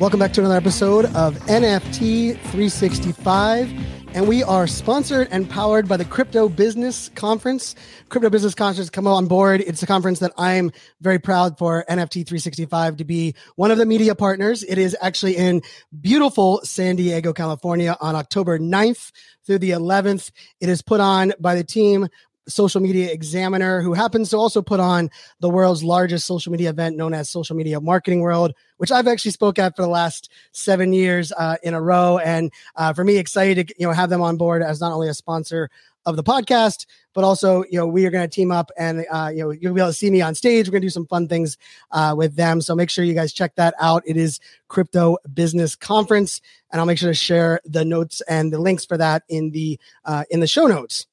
Welcome back to another episode of NFT 365. And we are sponsored and powered by the Crypto Business Conference. Crypto Business Conference, come on board. It's a conference that I'm very proud for NFT 365 to be one of the media partners. It is actually in beautiful San Diego, California on October 9th through the 11th. It is put on by the team social media examiner who happens to also put on the world's largest social media event known as social media marketing world which i've actually spoke at for the last seven years uh, in a row. And uh, for me excited to you know have them on board as not only a sponsor of the podcast but also you know we are going to team up and uh, you know you'll be able to see me on stage. We're going to do some fun things uh, with them. So make sure you guys check that out. It is crypto business conference and i'll make sure to share the notes and the links for that in the uh, in the show notes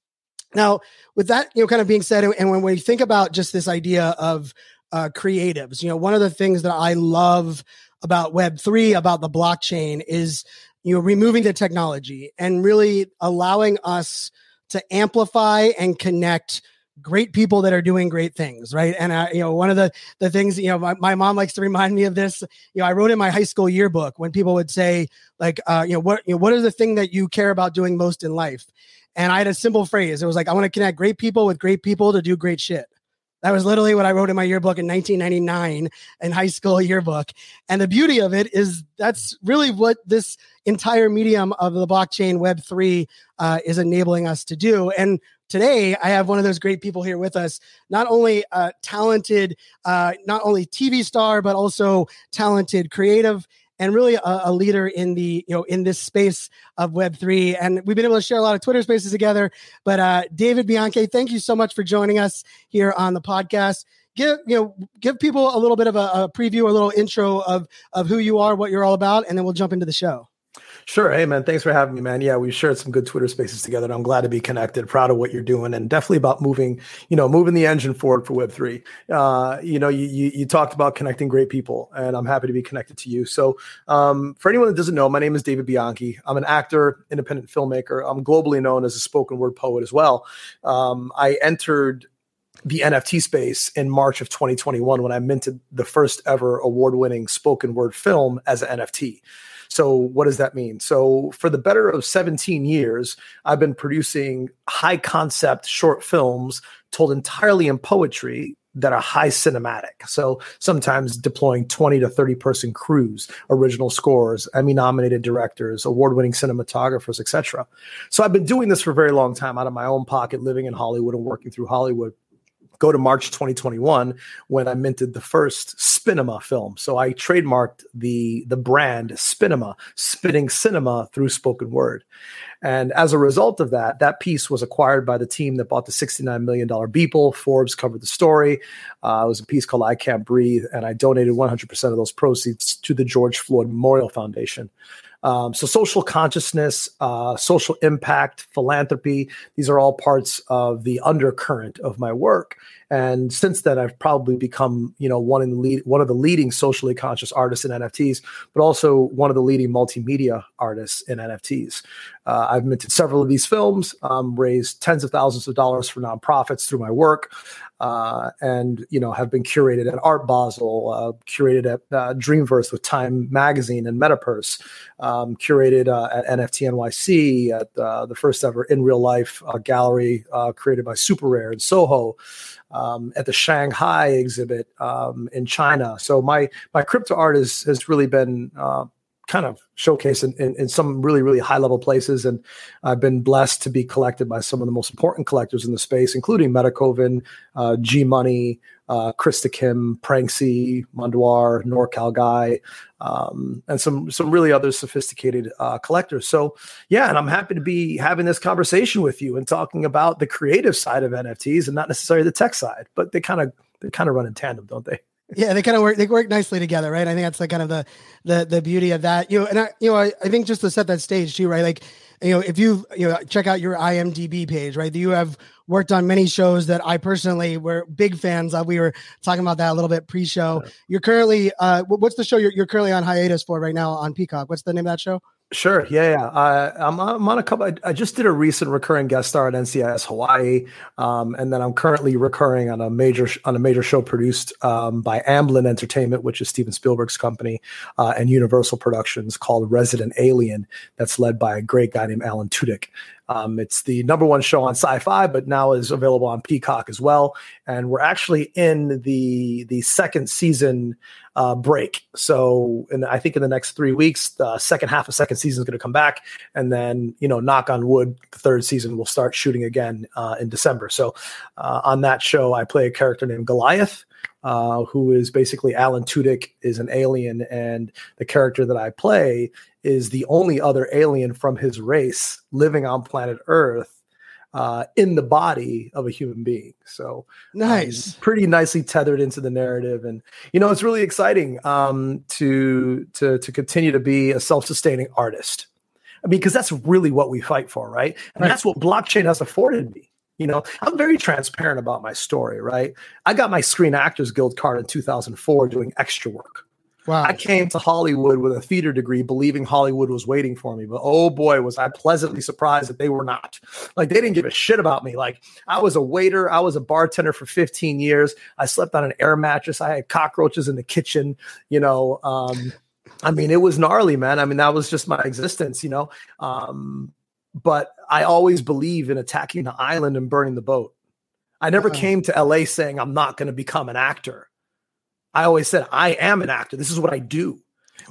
now, with that, you know, kind of being said, and when we think about just this idea of uh, creatives, you know, one of the things that I love about Web three, about the blockchain, is you know removing the technology and really allowing us to amplify and connect great people that are doing great things right? And uh, you know one of the the things you know my, my mom likes to remind me of this you know i wrote in my high school yearbook when people would say like uh, you know what you know what is the thing that you care about doing most in life and I had a simple phrase. It was like, I want to connect great people with great people to do great shit. That was literally what I wrote in my yearbook in 1999 in high school yearbook. And the beauty of it is that's really what this entire medium of the blockchain Web3 uh, is enabling us to do. And today I have one of those great people here with us, not only a talented, uh, not only TV star, but also talented creative and really a, a, leader in the you know in this space of web 3 and we've been able to share a lot of twitter spaces together. But uh, david bianchi thank you so much for joining us here on the podcast. Give you know give people a little bit of a, a preview a little intro of of who you are what you're all about and then we'll jump into the show Sure. Hey, man. Thanks for having me, man. Yeah, we've shared some good Twitter spaces together. And I'm glad to be connected, proud of what you're doing, and definitely about moving, you know, moving the engine forward for Web3. Uh, you know, you, you, you, talked about connecting great people, and I'm happy to be connected to you. So, um, for anyone that doesn't know, my name is David Bianchi. I'm an actor, independent filmmaker. I'm globally known as a spoken word poet as well. Um, I entered the NFT space in March of 2021 when I minted the first ever award winning spoken word film as an NFT. So, what does that mean? So, for the better of 17 years, I've been producing high concept short films told entirely in poetry that are high cinematic. So sometimes deploying 20 to 30 person crews, original scores, Emmy nominated directors, award winning cinematographers, etc. So I've been doing this for a very long time out of my own pocket, living in Hollywood and working through Hollywood go to March 2021 when I minted the first Spinema film. So I trademarked the the brand Spinema, spinning cinema through spoken word. And as a result of that, that piece was acquired by the team that bought the $69 million Beeple. Forbes covered the story. Uh, it was a piece called I Can't Breathe, and I donated 100% of those proceeds to the George Floyd Memorial Foundation. Um, so, social consciousness, uh, social impact, philanthropy, these are all parts of the undercurrent of my work. And since then, I've probably become, you know, one in the lead, one of the leading socially conscious artists in NFTs, but also one of the leading multimedia artists in NFTs. Uh, I've minted several of these films, um, raised tens of thousands of dollars for nonprofits through my work, uh, and you know have been curated at Art Basel, uh, curated at uh, Dreamverse with Time Magazine and Metapurse, um, curated uh, at NFT NYC at uh, the first ever in real life gallery created by Super Rare in Soho um, at the Shanghai exhibit um, in China. So my my crypto art is, has really been uh, kind of showcased in, in, in, some really really high level places, and I've been blessed to be collected by some of the most important collectors in the space, including Metakovan, uh, G Money, uh, Krista Kim, Pranksy, Mondoir, NorCal guy, um, and some some really other sophisticated uh, collectors. So yeah, and I'm happy to be having this conversation with you and talking about the creative side of NFTs and not necessarily the tech side, but they kind of they kind of run in tandem, don't they? Yeah they kind of work they work nicely together right? I think that's like kind of the the the beauty of that. You know and i you know i, I think just to set that stage too right? Like you know if you you know check out your imdb page right? You have worked on many shows that i personally were big fans of. We were talking about that a little bit pre-show. You're currently uh what's the show you're, you're currently on hiatus for right now on peacock? What's the name of that show Sure. Yeah. Yeah. Uh, I'm, I'm on a couple. I, I, just did a recent recurring guest star at NCIS Hawaii, um, and then I'm currently recurring on a major on a major show produced um, by Amblin Entertainment, which is Steven Spielberg's company, uh, and Universal Productions called Resident Alien. That's led by a great guy named Alan Tudyk. Um, it's the number one show on Sci-Fi, but now is available on Peacock as well. And we're actually in the the second season uh, break. So, and I think in the next three weeks, the second half of second season is going to come back, and then you know, knock on wood, the third season will start shooting again uh, in December. So, uh, on that show, I play a character named Goliath. Uh, who is basically Alan Tudyk is an alien, and the character that I play is the only other alien from his race living on planet Earth uh, in the body of a human being. So nice, um, pretty nicely tethered into the narrative, and you know it's really exciting um, to to to continue to be a self-sustaining artist. I mean, because that's really what we fight for, right? And right. that's what blockchain has afforded me. You know, I'm very transparent about my story, right? I got my Screen Actors Guild card in 2004 doing extra work. Wow. I came to Hollywood with a theater degree, believing Hollywood was waiting for me. But oh boy, was I pleasantly surprised that they were not. Like they didn't give a shit about me. Like I was a waiter, I was a bartender for 15 years. I slept on an air mattress. I had cockroaches in the kitchen. You know, um, I mean, it was gnarly, man. I mean, that was just my existence. You know, um, but I always believe in attacking the island and burning the boat. I never uh-huh. came to LA saying I'm not going to become an actor. I always said, I am an actor. This is what I do.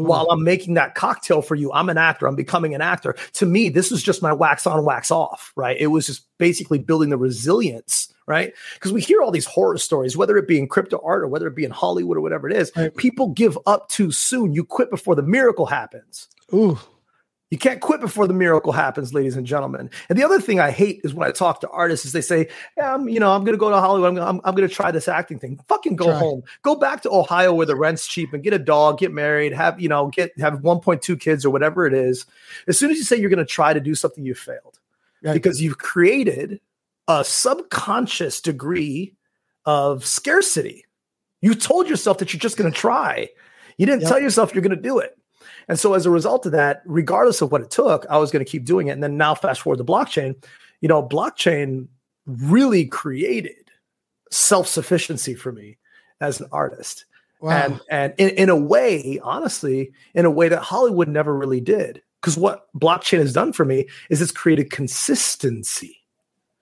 Ooh. While I'm making that cocktail for you, I'm an actor. I'm becoming an actor. To me, this is just my wax on, wax off, right? It was just basically building the resilience, right? Because we hear all these horror stories, whether it be in crypto art or whether it be in Hollywood or whatever it is. Right. People give up too soon. You quit before the miracle happens. Ooh. You can't quit before the miracle happens, ladies and gentlemen. And the other thing I hate is when I talk to artists is they say, yeah, I'm, you know, I'm going to go to Hollywood. I'm, I'm, I'm going to try this acting thing. Fucking go Try. home. Go back to Ohio where the rent's cheap and get a dog, get married, have, you know, get, have 1.2 kids or whatever it is. As soon as you say you're going to try to do something, you failed right. because you've created a subconscious degree of scarcity. You told yourself that you're just going to try. You didn't yep. tell yourself you're going to do it. And so as a result of that, regardless of what it took, I was going to keep doing it. And then now fast forward to blockchain, you know, blockchain really created self-sufficiency for me as an artist. Wow. And and in, in a way, honestly, in a way that Hollywood never really did. Because what blockchain has done for me is it's created consistency.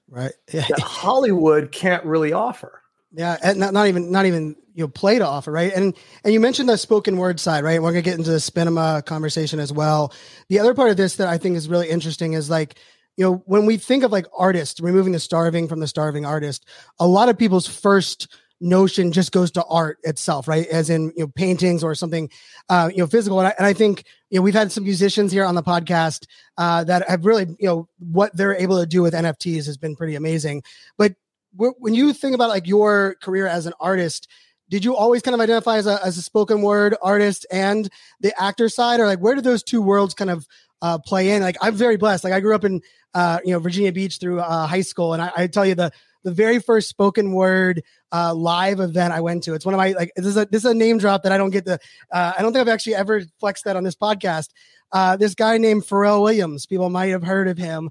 Right. Yeah. That Hollywood can't really offer. Yeah, and not, not even not even you know play to offer, right? And and you mentioned the spoken word side, right? We're gonna get into the Spinema conversation as well. The other part of this that I think is really interesting is like you know when we think of like artists removing the starving from the starving artist, a lot of people's first notion just goes to art itself, right? As in you know paintings or something uh, you know physical. And I, and I think you know we've had some musicians here on the podcast uh, that have really you know what they're able to do with NFTs has been pretty amazing. But when you think about like your career as an artist did you always kind of identify as a, as a spoken word artist and the actor side? Or like where did those two worlds kind of uh, play in? Like i'm very blessed. Like i grew up in uh, you know virginia beach through uh, high school and I, I, tell you the the very first spoken word uh, live event i went to it's one of my like this is a this is a name drop that i don't get to uh, i don't think i've actually ever flexed that on this podcast uh, this guy named pharrell williams people might have heard of him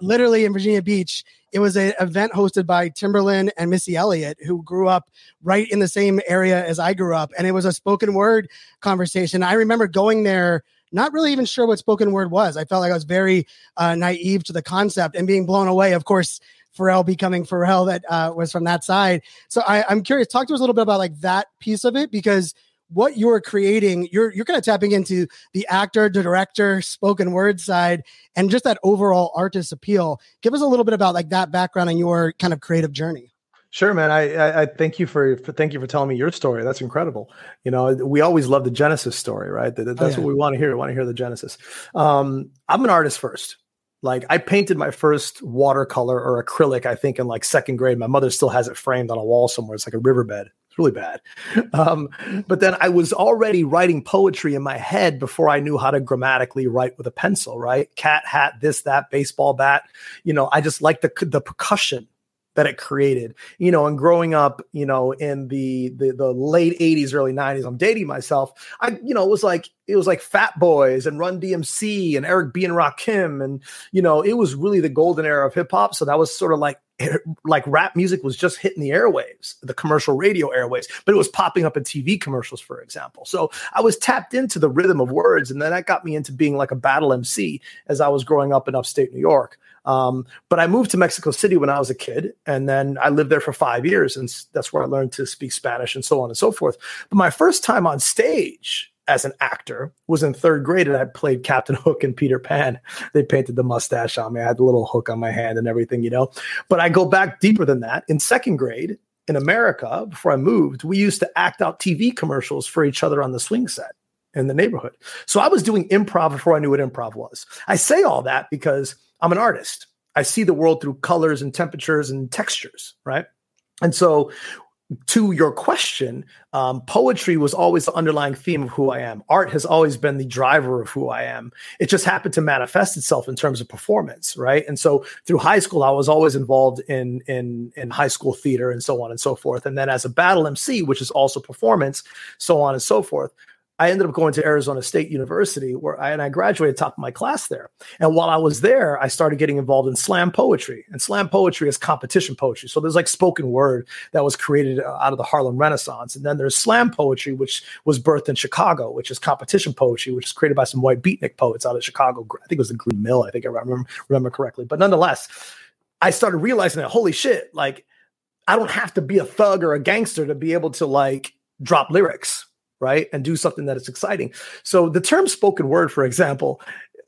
literally in virginia beach it was an event hosted by Timberland and Missy Elliott, who grew up right in the same area as I grew up. And it was a spoken word conversation. I remember going there, not really even sure what spoken word was. I felt like I was very uh, naive to the concept and being blown away. Of course, Pharrell becoming Pharrell that uh, was from that side. So I, I'm curious, talk to us a little bit about like that piece of it because – what you're creating, you're you're kind of tapping into the actor, the director, spoken word side, and just that overall artist appeal. Give us a little bit about like that background and your kind of creative journey. Sure, man. I, I, I thank you for, for thank you for telling me your story. That's incredible. You know, we always love the Genesis story, right? That, that's oh, yeah. what we want to hear. We want to hear the Genesis. Um, I'm an artist first. Like I painted my first watercolor or acrylic, I think, in like second grade. My mother still has it framed on a wall somewhere. It's like a riverbed. It's really bad. Um, but then I was already writing poetry in my head before I knew how to grammatically write with a pencil, right? Cat, hat, this, that, baseball bat. You know, I just like the the percussion that it created you know and growing up you know in the the, the late 80s early 90s i'm dating myself i you know it was like it was like fat boys and run dmc and eric b and rakim and you know it was really the golden era of hip-hop so that was sort of like like rap music was just hitting the airwaves the commercial radio airwaves but it was popping up in tv commercials for example so i was tapped into the rhythm of words and then that got me into being like a battle mc as i was growing up in upstate new york um, but I moved to Mexico City when I was a kid, and then I lived there for five years, and that's where I learned to speak Spanish and so on and so forth. But my first time on stage as an actor was in third grade, and I played Captain Hook and Peter Pan. They painted the mustache on me. I had the little hook on my hand and everything, you know. But I go back deeper than that. In second grade in America, before I moved, we used to act out TV commercials for each other on the swing set in the neighborhood. So I was doing improv before I knew what improv was. I say all that because I'm an artist. I see the world through colors and temperatures and textures, right? And so, to your question, um, poetry was always the underlying theme of who I am. Art has always been the driver of who I am. It just happened to manifest itself in terms of performance, right? And so, through high school, I was always involved in in in high school theater and so on and so forth. And then, as a battle MC, which is also performance, so on and so forth. I ended up going to Arizona State University where I, and I graduated top of my class there. And while I was there, I started getting involved in slam poetry. And slam poetry is competition poetry. So there's like spoken word that was created uh, out of the Harlem Renaissance. And then there's slam poetry, which was birthed in Chicago, which is competition poetry, which is created by some white beatnik poets out of Chicago. I think it was the Green Mill, I think I remember, remember correctly. But nonetheless, I started realizing that, holy shit, like, I don't have to be a thug or a gangster to be able to like drop lyrics right? And do something that is exciting. So the term spoken word, for example,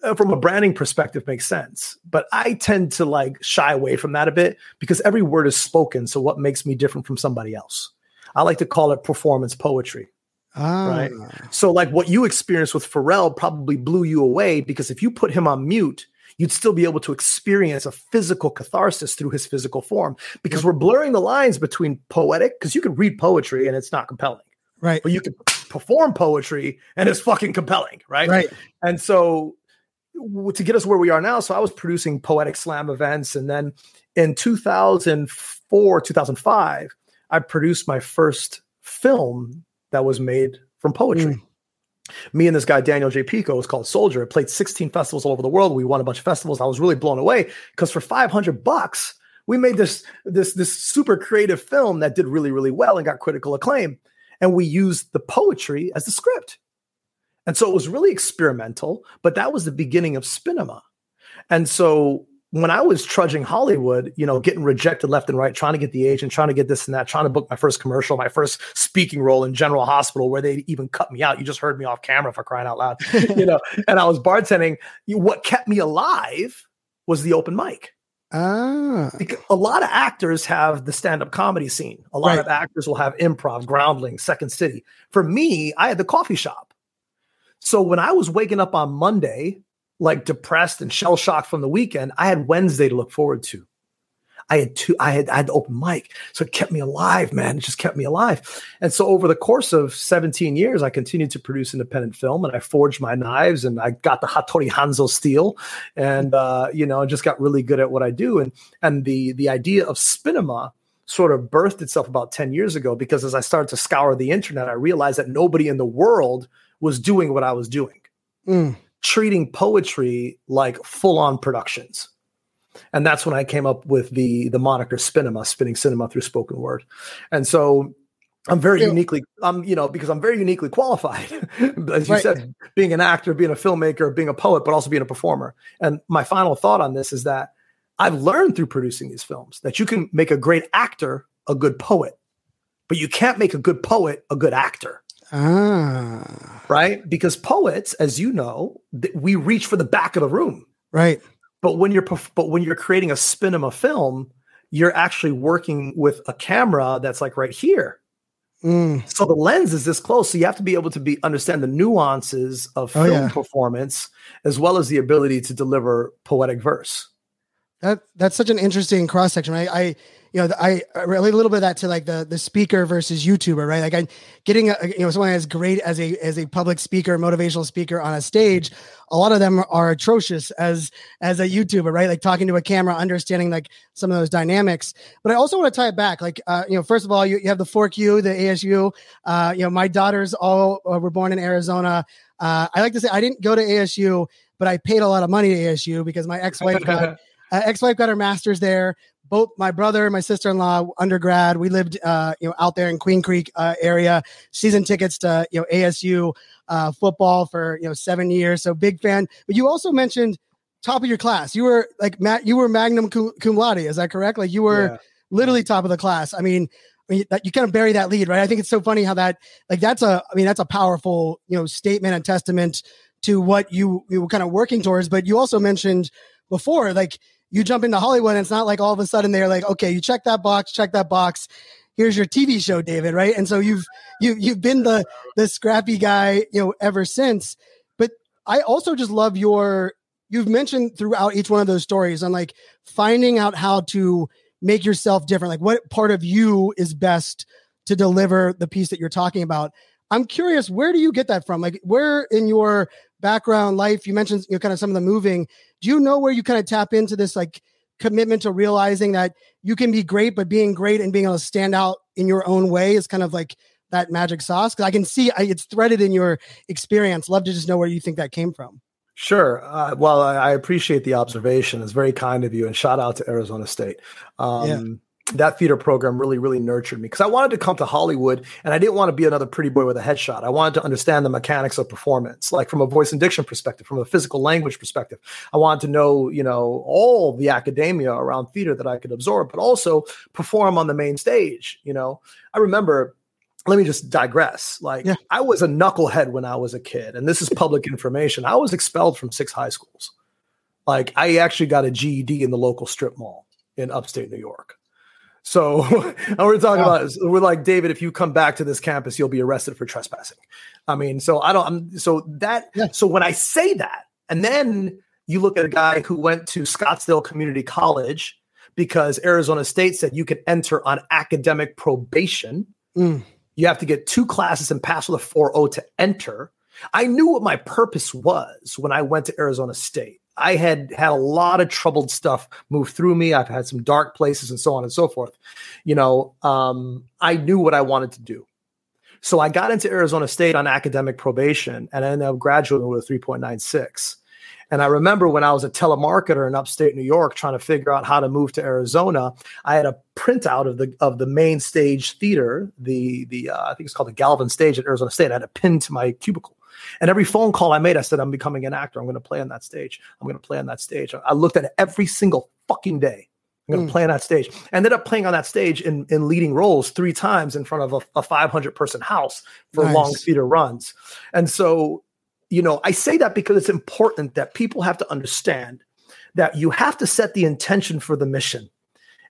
uh, from a branding perspective makes sense but i tend to like shy away from that a bit because every word is spoken so what makes me different from somebody else i like to call it performance poetry ah. right so like what you experienced with pharrell probably blew you away because if you put him on mute you'd still be able to experience a physical catharsis through his physical form because we're blurring the lines between poetic because you can read poetry and it's not compelling right but you can perform poetry and it's fucking compelling, right? Right. And so to get us where we are now, so I was producing poetic slam events, and then in 2004, 2005, I produced my first film that was made from poetry. Mm. Me and this guy Daniel J. Pico was called Soldier. It played 16 festivals all over the world. We won a bunch of festivals. I was really blown away because for 500 bucks, we made this this this super creative film that did really really well and got critical acclaim and we used the poetry as the script. And so it was really experimental, but that was the beginning of Spinema. And so when I was trudging Hollywood, you know, getting rejected left and right, trying to get the agent, trying to get this and that, trying to book my first commercial, my first speaking role in General Hospital, where they even cut me out. You just heard me off camera for crying out loud, you know. And I was bartending. What kept me alive was the open mic. Ah. A lot of actors have the stand-up comedy scene. A lot right. of actors will have improv, groundling, second city. For me, I had the coffee shop. So when I was waking up on Monday, like depressed and shell shocked from the weekend, I had Wednesday to look forward to. I had two, I had I had open mic. So it kept me alive, man. It just kept me alive. And so over the course of 17 years, I continued to produce independent film and I forged my knives and I got the Hattori Hanzo steel and uh, you know, I just got really good at what I do. And and the the idea of Spinema sort of birthed itself about 10 years ago because as I started to scour the internet, I realized that nobody in the world was doing what I was doing. Mm. Treating poetry like full on productions and that's when I came up with the the moniker Spinema, spinning cinema through spoken word. And so I'm very yeah. uniquely, I'm you know because I'm very uniquely qualified, as you right. said, being an actor, being a filmmaker, being a poet, but also being a performer. And my final thought on this is that I've learned through producing these films that you can make a great actor a good poet, but you can't make a good poet a good actor. Ah. Right? Because poets, as you know, we reach for the back of the room. Right. But when you're but when you're creating a spinema film, you're actually working with a camera that's like right here. Mm. So the lens is this close. So you have to be able to be understand the nuances of Oh, film yeah. performance as well as the ability to deliver poetic verse. That that's such an interesting cross section, right? I you know I, relate a little bit of that to like the the speaker versus YouTuber, right? Like I getting a, you know someone as great as a as a public speaker, motivational speaker on a stage. A lot of them are atrocious as as a YouTuber, right? Like talking to a camera, understanding like some of those dynamics. But I also want to tie it back, like uh, you know, first of all, you, you have the Fork U, the ASU. Uh, you know, my daughters all uh, were born in Arizona. Uh, I like to say I didn't go to ASU, but I paid a lot of money to ASU because my ex wife got uh, ex-wife got her master's there both my brother and my sister-in-law undergrad we lived uh, you know out there in queen creek uh, area season tickets to you know asu uh, football for you know seven years so big fan but you also mentioned top of your class you were like matt you were magnum cum, cum laude is that correct like you were Yeah. literally top of the class i mean I mean, you kind of bury that lead, right? I think it's so funny how that, like, that's a, I mean, that's a powerful, you know, statement and testament to what you you were kind of working towards. But you also mentioned before, like, you jump into Hollywood, and it's not like all of a sudden they're like, okay, you check that box, check that box. Here's your TV show, David, right? And so you've you you've been the the scrappy guy, you know, ever since. But I also just love your you've mentioned throughout each one of those stories on like finding out how to make yourself different. Like what part of you is best to deliver the piece that you're talking about. I'm curious, where do you get that from? Like where in your background life, you mentioned you know kind of some of the moving. Do you know where you kind of tap into this like commitment to realizing that you can be great, but being great and being able to stand out in your own way is kind of like that magic sauce? Because I can see I, it's threaded in your experience. Love to just know where you think that came from. Sure. Uh, well, I, I appreciate the observation. It's very kind of you, and shout out to Arizona State. Um, That theater program really, really nurtured me because I wanted to come to Hollywood, and I didn't want to be another pretty boy with a headshot. I wanted to understand the mechanics of performance, like from a voice and diction perspective, from a physical language perspective. I wanted to know, you know, all the academia around theater that I could absorb, but also perform on the main stage. You know, I remember let me just digress. Like Yeah. I was a knucklehead when I was a kid, and this is public information. I was expelled from six high schools. Like I actually got a GED in the local strip mall in upstate New York. So we're talking Wow. about we're like David, if you come back to this campus, you'll be arrested for trespassing. I mean, so I don't. I'm so that. Yeah. So when I say that, and then you look at a guy who went to Scottsdale Community College because Arizona State said you could enter on academic probation. Mm. You have to get two classes and pass with a 4.0 to enter. I knew what my purpose was when I went to Arizona State. I had had a lot of troubled stuff move through me. I've had some dark places and so on and so forth. You know, um, I knew what I wanted to do. So I got into Arizona State on academic probation and I ended up graduating with a 3.96. And I remember when I was a telemarketer in upstate New York trying to figure out how to move to Arizona, I had a printout of the of the main stage theater, the the uh, I think it's called the Galvin stage at Arizona State. I had a pin to my cubicle. And every phone call I made, I said, I'm becoming an actor. I'm going to play on that stage. I'm going to play on that stage. I looked at it every single fucking day. I'm going to Mm. play on that stage. Ended up playing on that stage in, in leading roles three times in front of a, a 500 person house for Nice. long theater runs. And so, you know, I say that because it's important that people have to understand that you have to set the intention for the mission.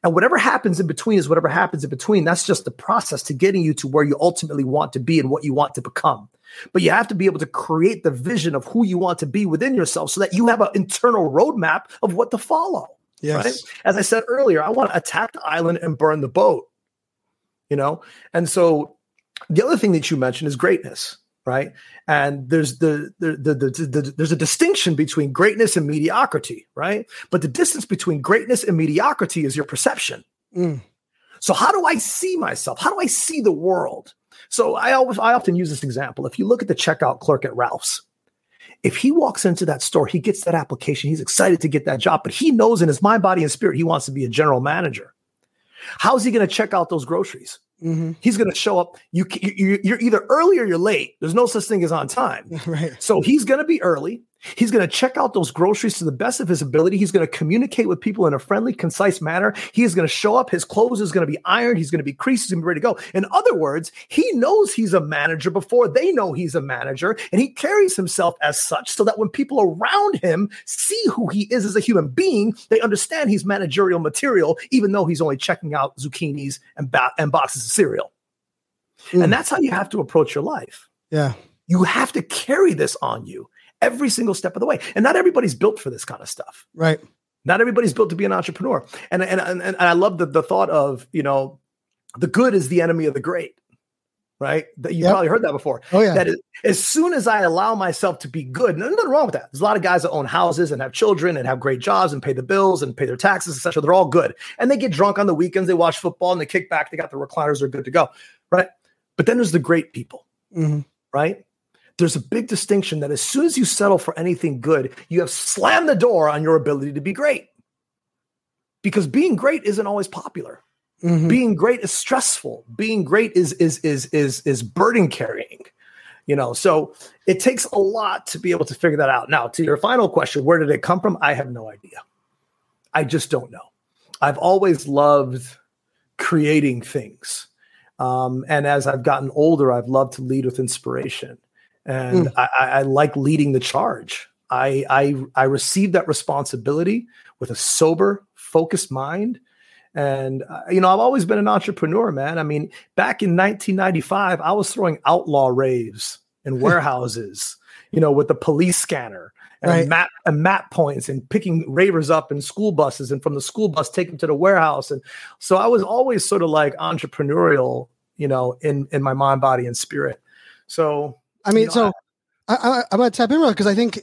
And whatever happens in between is whatever happens in between. That's just the process to getting you to where you ultimately want to be and what you want to become. But you have to be able to create the vision of who you want to be within yourself so that you have an internal roadmap of what to follow. Yes. Right? As I said earlier, I want to attack the island and burn the boat. You know? And so the other thing that you mentioned is greatness, right? And there's the, the, the, the, the there's a distinction between greatness and mediocrity, right? But the distance between greatness and mediocrity is your perception. Mm. So how do I see myself? How do I see the world? So I always I often use this example. If you look at the checkout clerk at Ralph's, if he walks into that store, he gets that application, he's excited to get that job, but he knows in his mind, body, and spirit he wants to be a general manager. How's he going to check out those groceries? Mm-hmm. He's going to show up. You, you you're either early or you're late. There's no such thing as on time. Right. So he's going to be early. He's going to check out those groceries to the best of his ability. He's going to communicate with people in a friendly, concise manner. He is going to show up. His clothes is going to be ironed. He's going to be creased. He's going to be ready to go. In other words, he knows he's a manager before they know he's a manager, and he carries himself as such so that when people around him see who he is as a human being, they understand he's managerial material, even though he's only checking out zucchinis and, ba- and boxes of cereal. Mm. And that's how you have to approach your life. Yeah. You have to carry this on you every single step of the way. And not everybody's built for this kind of stuff. Right. Not everybody's built to be an entrepreneur. And and and, and I love the, the thought of, you know, the good is the enemy of the great. Right? That you Yep. probably heard that before. Oh yeah. That is, as soon as I allow myself to be good, nothing wrong with that. There's a lot of guys that own houses and have children and have great jobs and pay the bills and pay their taxes, etc. They're all good. And they get drunk on the weekends, they watch football and they kick back, they got the recliners, they're good to go. Right. But then there's the great people Mhm. right? There's a big distinction that as soon as you settle for anything good, you have slammed the door on your ability to be great. Because being great isn't always popular. Mhm. Being great is stressful. Being great is is is is is burden carrying. You know, so it takes a lot to be able to figure that out. Now, to your final question, where did it come from? I have no idea. I just don't know. I've always loved creating things. Um, and as I've gotten older, I've loved to lead with inspiration. And I, I, I like leading the charge. I, I I received that responsibility with a sober, focused mind. And uh, you know, I've always been an entrepreneur, man. I mean, back in 1995, I was throwing outlaw raves in warehouses, you know, with the police scanner and Right. map and map points and picking ravers up in school buses and from the school bus take them to the warehouse. And so I was always sort of like entrepreneurial, you know, in in my mind, body, and spirit. So I mean, you know, so I, I, I'm gonna tap in real because I think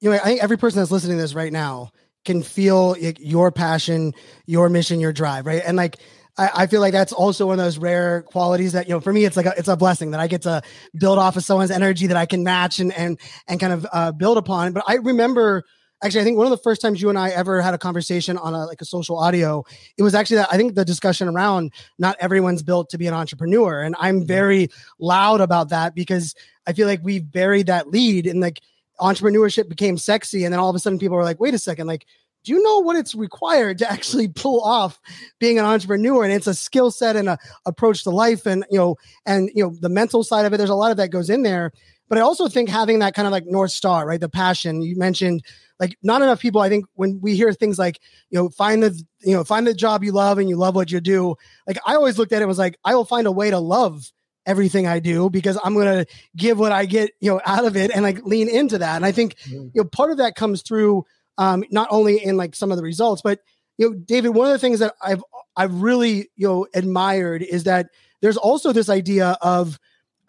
you know I think every person that's listening to this right now can feel like, your passion, your mission, your drive, right? And like I, I feel like that's also one of those rare qualities that you know for me it's like a, it's a blessing that I get to build off of someone's energy that I can match and and and kind of uh, build upon. But I remember. Actually, I think one of the first times you and I ever had a conversation on a like a social audio, it was actually that I think the discussion around not everyone's built to be an entrepreneur, and I'm very loud about that because I feel like we buried that lead and like entrepreneurship became sexy. And then all of a sudden people were like, wait a second, like, do you know what it's required to actually pull off being an entrepreneur? And it's a skill set and a approach to life and, you know, and, you know, the mental side of it, there's a lot of that goes in there. But I also think having that kind of like North Star, right? The passion you mentioned, like not enough people, I think when we hear things like, you know, find the, you know, find the job you love and you love what you do. Like I always looked at it was like, I will find a way to love everything I do because I'm going to give what I get, you know, out of it and like lean into that. And I think, Mhm. you know, part of that comes through um, not only in like some of the results, but you know, David, one of the things that I've I've really you know admired is that there's also this idea of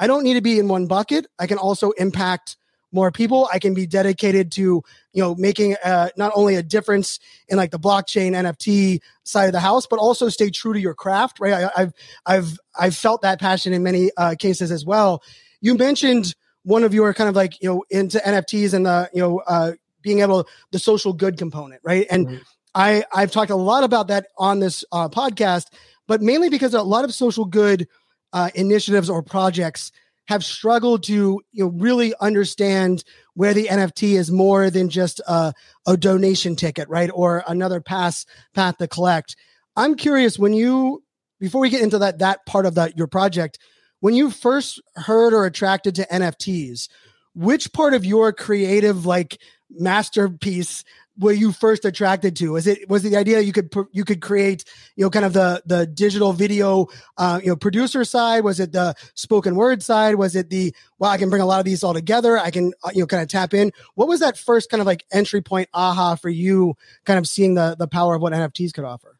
I don't need to be in one bucket. I can also impact more people. I can be dedicated to you know making uh, not only a difference in like the blockchain NFT side of the house, but also stay true to your craft. Right? I, I've I've I've felt that passion in many uh, cases as well. You mentioned one of your kind of like you know into NFTs and the you know uh, being able the social good component, right? And Mhm. I I've talked a lot about that on this uh, podcast, but mainly because a lot of social good uh, initiatives or projects have struggled to you know really understand where the NFT is more than just a, a donation ticket, right, or another pass path to collect. I'm curious when you before we get into that that part of that your project, when you first heard or attracted to NFTs, which part of your creative like masterpiece were you first attracted to? Was it was it the idea you could you could create you know kind of the the digital video uh, you know producer side? Was it the spoken word side? Was it the well I can bring a lot of these all together? I can uh, you know kind of tap in. What was that first kind of like entry point aha for you? Kind of seeing the the power of what NFTs could offer.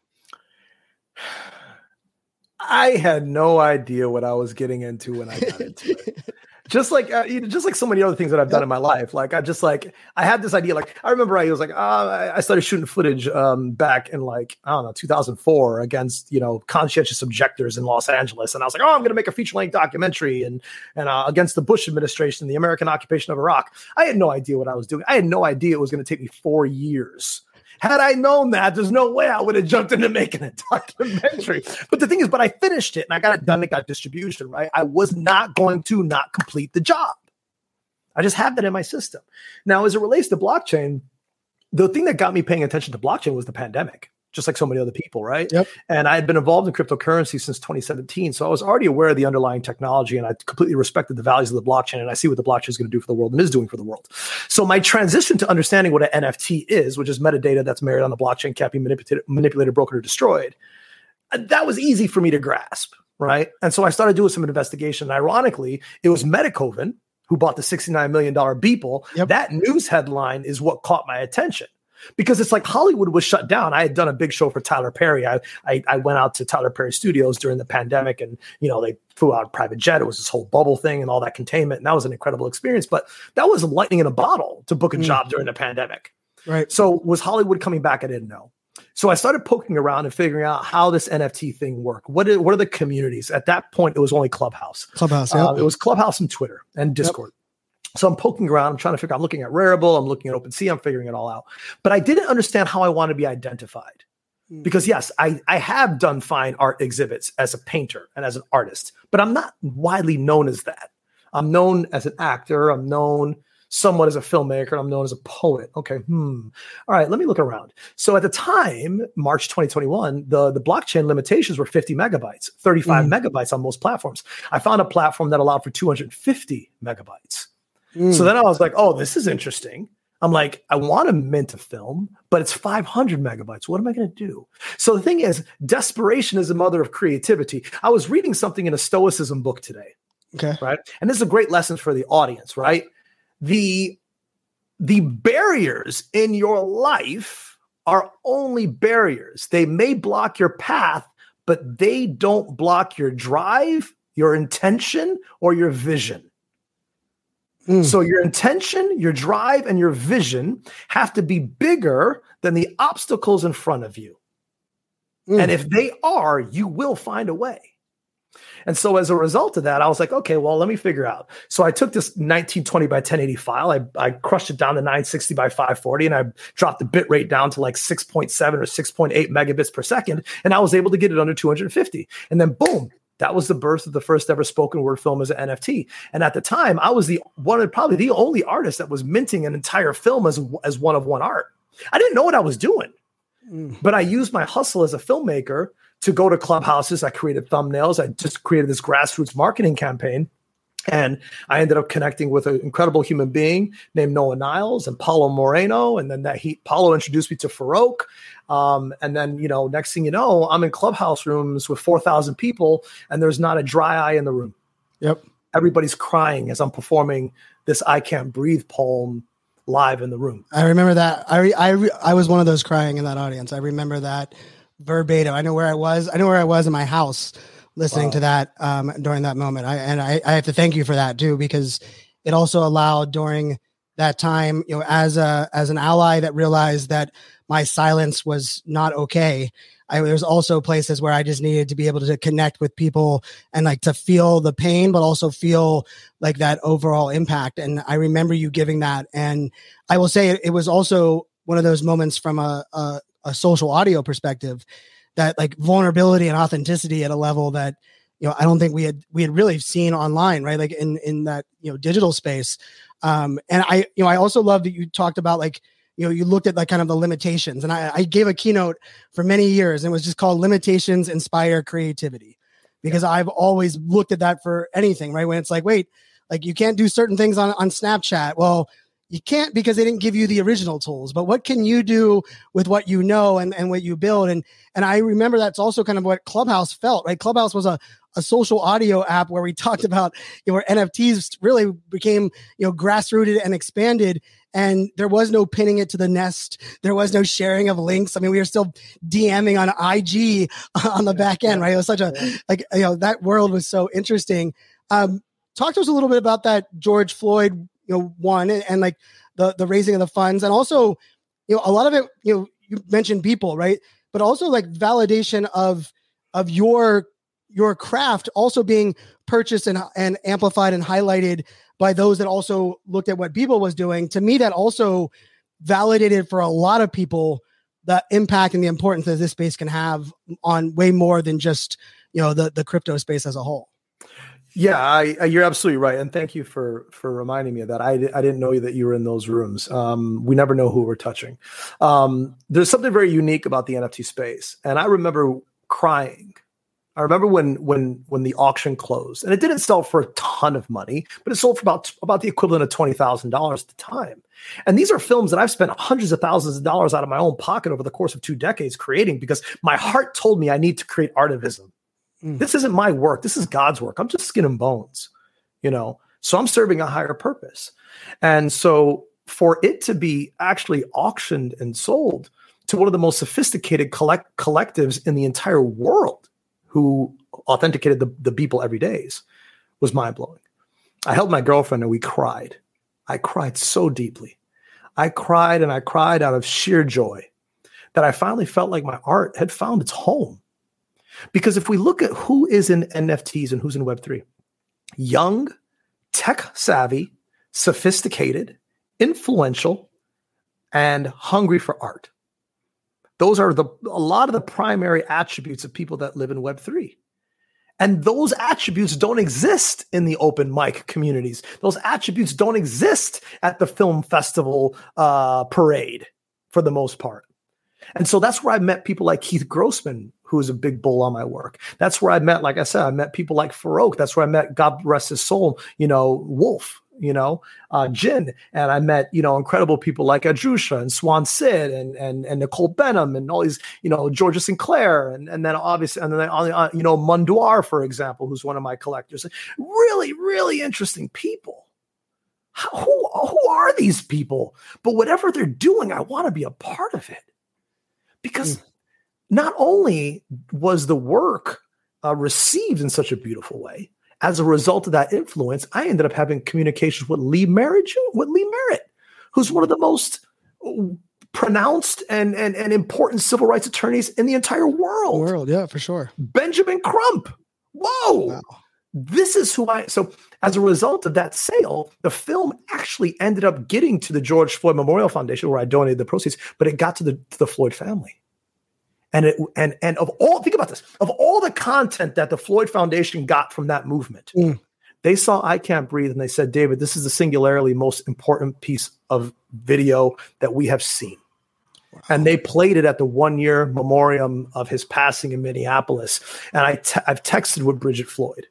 I had no idea what I was getting into when I got into it. Just like uh, you know, just like so many other things that I've done in my life. Like I just like I had this idea. Like I remember I was like, uh, I I started shooting footage um, back in like I don't know 2004 against you know conscientious objectors in Los Angeles, and I was like, oh, I'm going to make a feature length documentary and and uh, against the Bush administration, the American occupation of Iraq. I had no idea what I was doing. I had no idea it was going to take me four years Had I known that, there's no way I would have jumped into making a documentary. but the thing is, but I finished it and I got it done. It got distribution, right? I was not going to not complete the job. I just have that in my system. Now, as it relates to blockchain, the thing that got me paying attention to blockchain was the pandemic just like so many other people, right? Yep. And I had been involved in cryptocurrency since 2017. So I was already aware of the underlying technology and I completely respected the values of the blockchain. And I see what the blockchain is going to do for the world and is doing for the world. So my transition to understanding what an NFT is, which is metadata that's married on the blockchain, can't be manipulated, manipulated broken, or destroyed, uh, that was easy for me to grasp, right? And so I started doing some investigation. And ironically, it was Metakovan who bought the $69 million Beeple. Yep. That news headline is what caught my attention because it's like Hollywood was shut down. I had done a big show for Tyler Perry. I, I, I went out to Tyler Perry Studios during the pandemic, and you know they flew out a private jet. It was this whole bubble thing and all that containment, and that was an incredible experience. But that was lightning in a bottle to book a mm. job during the pandemic. Right. So was Hollywood coming back? I didn't know. So I started poking around and figuring out how this NFT thing worked. What are, what are the communities? At that point, it was only Clubhouse. Clubhouse. Yeah. Uh, it was Clubhouse and Twitter and Discord. Yep. So I'm poking around. I'm trying to figure. I'm looking at Rarible. I'm looking at OpenSea. I'm figuring it all out. But I didn't understand how I want to be identified. Hmm. Because yes, I, I have done fine art exhibits as a painter and as an artist, but I'm not widely known as that. I'm known as an actor. I'm known somewhat as a filmmaker. I'm known as a poet. Okay. Hmm. All right. Let me look around. So at the time, March 2021, the, the blockchain limitations were 50 megabytes, 35 mm. megabytes on most platforms. I found a platform that allowed for 250 megabytes. Mm. So then I was like, oh, this is interesting. I'm like, I want to mint a film, but it's 500 megabytes. What am I going to do? So the thing is, desperation is the mother of creativity. I was reading something in a Stoicism book today. Okay. Right. And this is a great lesson for the audience, right? The the barriers in your life are only barriers. They may block your path, but they don't block your drive, your intention, or your vision. Mm. So your intention, your drive, and your vision have to be bigger than the obstacles in front of you. Mm. And if they are, you will find a way. And so as a result of that, I was like, okay, well, let me figure out. So I took this 1920 by 1080 file, I, I crushed it down to 960 by 540, and I dropped the bit rate down to like 6.7 or 6.8 megabits per second. And I was able to get it under 250. And then boom, that was the birth of the first ever spoken word film as an NFT. And at the time, I was the one of probably the only artist that was minting an entire film as as one of one art. I didn't know what I was doing, mm. but I used my hustle as a filmmaker to go to clubhouses. I created thumbnails. I just created this grassroots marketing campaign and I ended up connecting with an incredible human being named Noah Niles and Paulo Moreno. And then that he Paulo introduced me to Farokh. Um, and then, you know, next thing you know, I'm in clubhouse rooms with 4,000 people and there's not a dry eye in the room. Yep. Everybody's crying as I'm performing this I Can't Breathe poem live in the room. I remember that. I, re, I, re, I was one of those crying in that audience. I remember that verbatim. I know where I was. I know where I was in my house listening wow. to that um, during that moment. I, and I, I have to thank you for that too, because it also allowed during that time, you know, as a as an ally that realized that my silence was not okay. I, there's also places where I just needed to be able to connect with people and like to feel the pain, but also feel like that overall impact. And I remember you giving that. And I will say it, it was also one of those moments from a, a, a social audio perspective that like vulnerability and authenticity at a level that you know I don't think we had we had really seen online, right? Like in in that you know digital space. Um, and I you know I also love that you talked about like you know you looked at like kind of the limitations, and I, I gave a keynote for many years, and it was just called "Limitations Inspire Creativity," because yeah. I've always looked at that for anything, right? When it's like, wait, like you can't do certain things on on Snapchat. Well, you can't because they didn't give you the original tools but what can you do with what you know and, and what you build? And and i remember that's also kind of what clubhouse felt right? Clubhouse was a, a social audio app where we talked about you know where nfts really became you know grassrooted and expanded and there was no pinning it to the nest. There was no sharing of links. I mean we were still dming on ig on the back end right? It was such a like you know that world was so interesting. Um talk to us a little bit about that george floyd you know one and, and like the the raising of the funds and also you know a lot of it you know you mentioned people right but also like validation of of your your craft also being purchased and, and amplified and highlighted by those that also looked at what Beeple was doing. To me, that also validated for a lot of people the impact and the importance that this space can have on way more than just you know the the crypto space as a whole. Yeah, I, I, you're absolutely right, and thank you for for reminding me of that. I, I didn't know that you were in those rooms. Um, we never know who we're touching. Um, there's something very unique about the NFT space, and I remember crying. I remember when when when the auction closed, and it didn't sell for a ton of money, but it sold for about about the equivalent of twenty thousand dollars at the time. And these are films that I've spent hundreds of thousands of dollars out of my own pocket over the course of two decades creating because my heart told me I need to create artivism. Mm. This isn't my work. This is God's work. I'm just skin and bones, you know. So I'm serving a higher purpose. And so for it to be actually auctioned and sold to one of the most sophisticated collect- collectives in the entire world who authenticated the, the people every days was mind blowing. I held my girlfriend and we cried. I cried so deeply. I cried and I cried out of sheer joy that I finally felt like my art had found its home. Because if we look at who is in NFTs and who's in Web3, young, tech savvy, sophisticated, influential, and hungry for art. Those are the a lot of the primary attributes of people that live in Web3. And those attributes don't exist in the open mic communities. Those attributes don't exist at the film festival uh, parade for the most part. And so that's where I met people like Keith Grossman, who is a big bull on my work. That's where I met, like I said, I met people like Farokh. That's where I met, God rest his soul, you know, Wolf, you know, uh, Jin. And I met, you know, incredible people like Adrusha and Swan Sid and, and, and Nicole Benham and all these, you know, Georgia Sinclair. And, and then obviously, and then, uh, you know, Munduar, for example, who's one of my collectors. Really, really interesting people. How, who, who are these people? But whatever they're doing, I want to be a part of it because mm. Not only was the work uh, received in such a beautiful way, as a result of that influence, I ended up having communications with Lee Merritt, with Lee Merritt, who's one of the most uh, pronounced and, and, and important civil rights attorneys in the entire world. World, yeah, for sure. Benjamin Crump. Whoa. Wow. This is who I so as a result of that sale, the film actually ended up getting to the George Floyd Memorial Foundation where I donated the proceeds, but it got to the, to the Floyd family. And it and and of all think about this, of all the content that the Floyd Foundation got from that movement, mm. they saw I Can't Breathe and they said, David, this is the singularly most important piece of video that we have seen. Wow. And they played it at the one year memoriam of his passing in Minneapolis. And I te- I've texted with Bridget Floyd.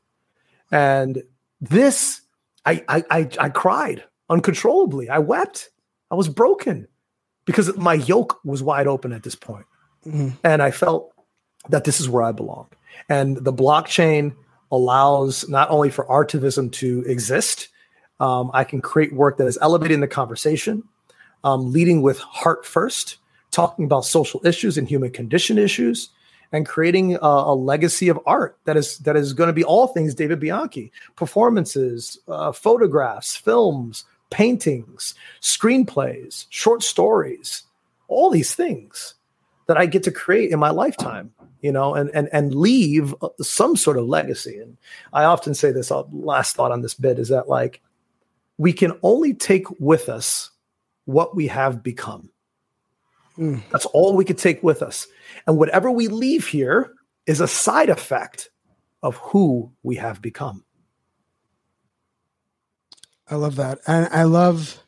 And this, I, I, I, I cried uncontrollably. I wept. I was broken because my yoke was wide open at this point. Mm-hmm. And I felt that this is where I belong. And the blockchain allows not only for artivism to exist, um, I can create work that is elevating the conversation, um, leading with heart first, talking about social issues and human condition issues, and creating a, a, legacy of art that is that is going to be all things David Bianchi: performances, uh, photographs, films, paintings, screenplays, short stories, all these things that I get to create in my lifetime, you know, and and and leave uh, some sort of legacy. And I often say this. Uh, last thought on this bit is that like we can only take with us what we have become. Mm. That's all we could take with us. And whatever we leave here is a side effect of who we have become. I love that. And I love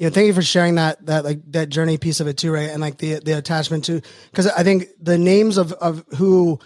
know, thank you for sharing that that like that journey piece of it too, right? And like the the attachment to because I think the names of of who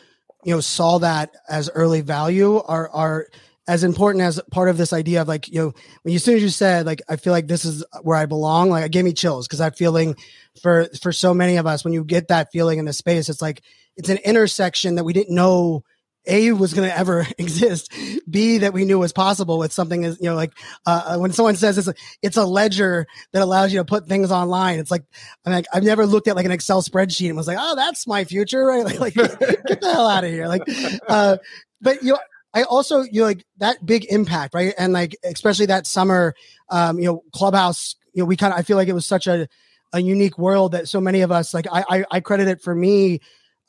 you know saw that as early value are are as important as part of this idea of like you know when you, as soon as you said like I feel like this is where I belong, like it gave me chills because that feeling for for so many of us when you get that feeling in the space, it's like it's an intersection that we didn't know a was going to ever exist. B that we knew was possible with something is you know like uh, uh, when someone says it's a, it's a ledger that allows you to put things online. It's like i'm like i've never looked at like an excel spreadsheet and was like oh that's my future right? Like, like get the hell out of here. Like uh but you I also you know like that big impact right? And like especially that summer um you know clubhouse you know we kind of I feel like it was such a a unique world that so many of us like I I, I credit it for me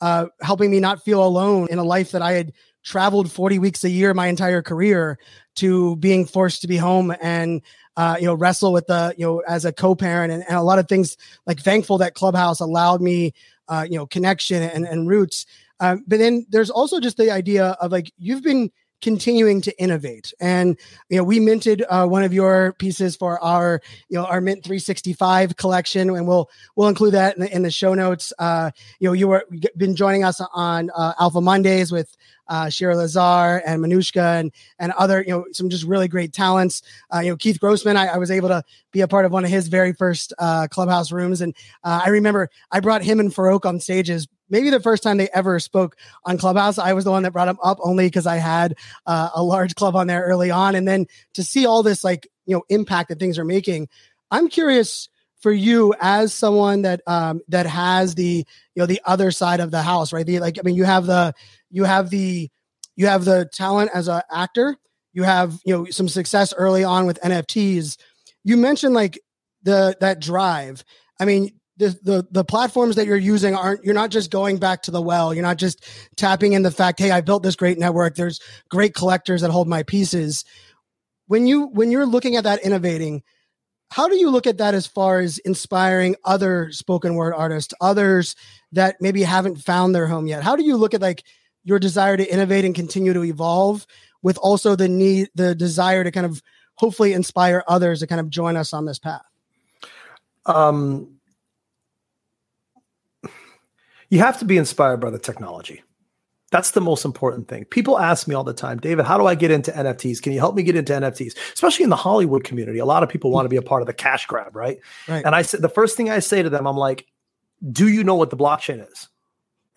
uh, helping me not feel alone in a life that I had traveled 40 weeks a year my entire career to being forced to be home and uh, you know, wrestle with the, you know, as a co-parent and, and a lot of things like thankful that Clubhouse allowed me, uh, you know, connection and, and roots. Um, but then there's also just the idea of like you've been continuing to innovate. And you know, we minted uh, one of your pieces for our you know our Mint 365 collection, and we'll we'll include that in the, in the show notes. Uh, you know, you were been joining us on uh, Alpha Mondays with uh, Shira Lazar and Manushka and and other you know some just really great talents. Uh, you know Keith Grossman, I, I, was able to be a part of one of his very first uh, clubhouse rooms, and uh, I remember I brought him and Farokh on stages. Maybe the first time they ever spoke on Clubhouse, I was the one that brought him up only because I had uh, a large club on there early on, and then to see all this like you know impact that things are making, I'm curious for you as someone that um that has the you know the other side of the house right? The like i mean you have the you have the you have the talent as an actor. You have you know some success early on with nfts you mentioned like the that drive. I mean the, the the platforms that you're using aren't you're not just going back to the well. You're not just tapping in the fact hey i built this great network. There's great collectors that hold my pieces. When you when you're looking at that innovating how do you look at that as far as inspiring other spoken word artists others that maybe haven't found their home yet? How do you look at like your desire to innovate and continue to evolve with also the need the desire to kind of hopefully inspire others to kind of join us on this path? Um you have to be inspired by the technology that's the most important thing. People ask me all the time, David, how do I get into NFTs? Can you help me get into NFTs? Especially in the Hollywood community. A lot of people want to be a part of the cash grab, right? right. And I said the first thing I say to them, I'm like, do you know what the blockchain is?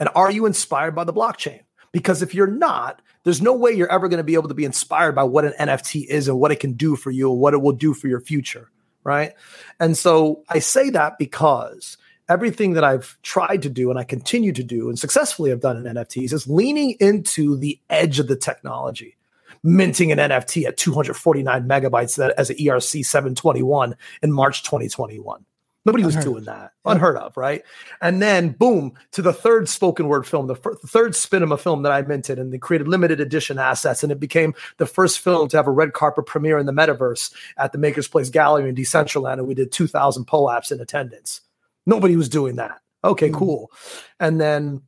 And are you inspired by the blockchain? Because if you're not, there's no way you're ever going to be able to be inspired by what an NFT is and what it can do for you and what it will do for your future. Right. And so I say that because everything that I've tried to do and I continue to do and successfully have done in NFTs is leaning into the edge of the technology. Minting an NFT at 249 megabytes as an ERC 721 in March 2021. Nobody was doing that. Unheard of, right? And then, boom, to the third spoken word film, the, f- the third Spinema film that I minted, and they created limited edition assets. And it became the first film to have a red carpet premiere in the metaverse at the MakersPlace Gallery in Decentraland. And we did 2,000 POAPs in attendance. Nobody was doing that. Okay, mm cool. And then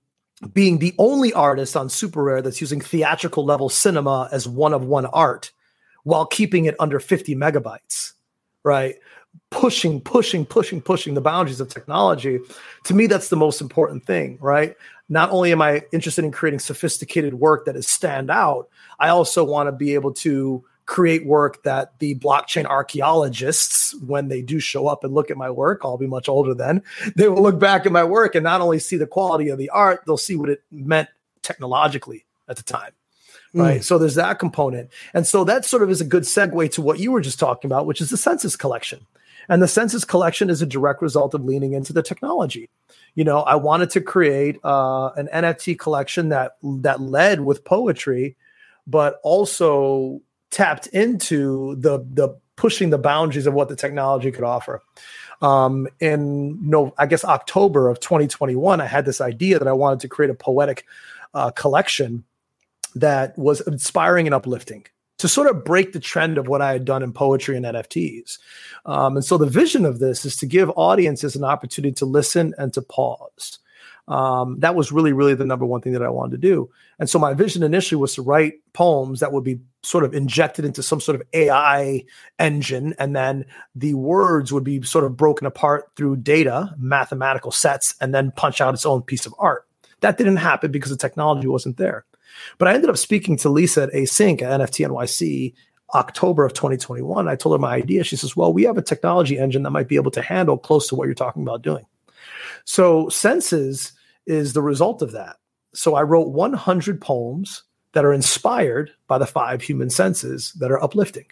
being the only artist on SuperRare that's using theatrical level cinema as one of one art while keeping it under 50 megabytes, right? Pushing, pushing, pushing, pushing the boundaries of technology. To me, that's the most important thing, right? Not only am I interested in creating sophisticated work that is stand out, I also want to be able to create work that the blockchain archaeologists, when they do show up and look at my work, I'll be much older then, they will look back at my work and not only see the quality of the art, they'll see what it meant technologically at the time. Hmm. Right. Mm. So there's that component. And so that sort of is a good segue to what you were just talking about, which is the Senses collection. And the Senses collection is a direct result of leaning into the technology. You know, I wanted to create uh, an NFT collection that that led with poetry, but also tapped into the the pushing the boundaries of what the technology could offer. Um, in no, I guess October of 2021, I had this idea that I wanted to create a poetic uh, collection that was inspiring and uplifting to sort of break the trend of what I had done in poetry and NFTs. Um, and so the vision of this is to give audiences an opportunity to listen and to pause. Um, that was really, really the number one thing that I wanted to do. And so my vision initially was to write poems that would be sort of injected into some sort of AI engine. And then the words would be sort of broken apart through data, mathematical sets, and then punch out its own piece of art. That didn't happen because the technology wasn't there. But I ended up speaking to Lisa at Async at NFT NYC October of 2021. I told her my idea. She says, Well, we have a technology engine that might be able to handle close to what you're talking about doing. So senses is the result of that. So I wrote 100 poems that are inspired by the five human senses that are uplifting.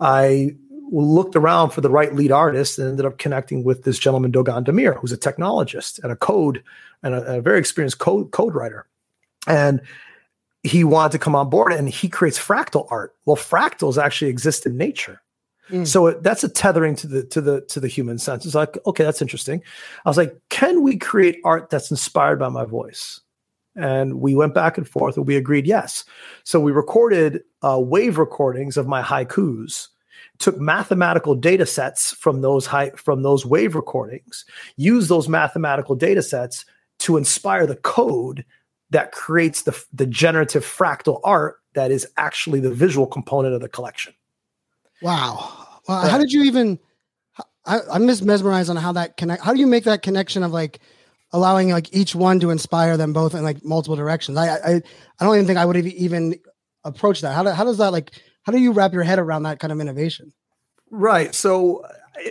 I looked around for the right lead artist and ended up connecting with this gentleman, Dogan Damir, who's a technologist and a code and a, a very experienced code, code writer. And he wanted to come on board and he creates fractal art. Well, fractals actually exist in nature. Mm. So that's a tethering to the to the to the human sense. It's like, okay, that's interesting. I was like, can we create art that's inspired by my voice? And we went back and forth, and we agreed yes. So we recorded uh, wave recordings of my haikus, took mathematical data sets from those high from those wave recordings, used those mathematical data sets to inspire the code that creates the, the generative fractal art that is actually the visual component of the collection. Wow. Well, right. how did you even I, I'm just mesmerized on how that connect. How do you make that connection of like allowing like each one to inspire them both in like multiple directions? I I, I don't even think I would have even approached that. How, do, how does that like? How do you wrap your head around that kind of innovation? Right. So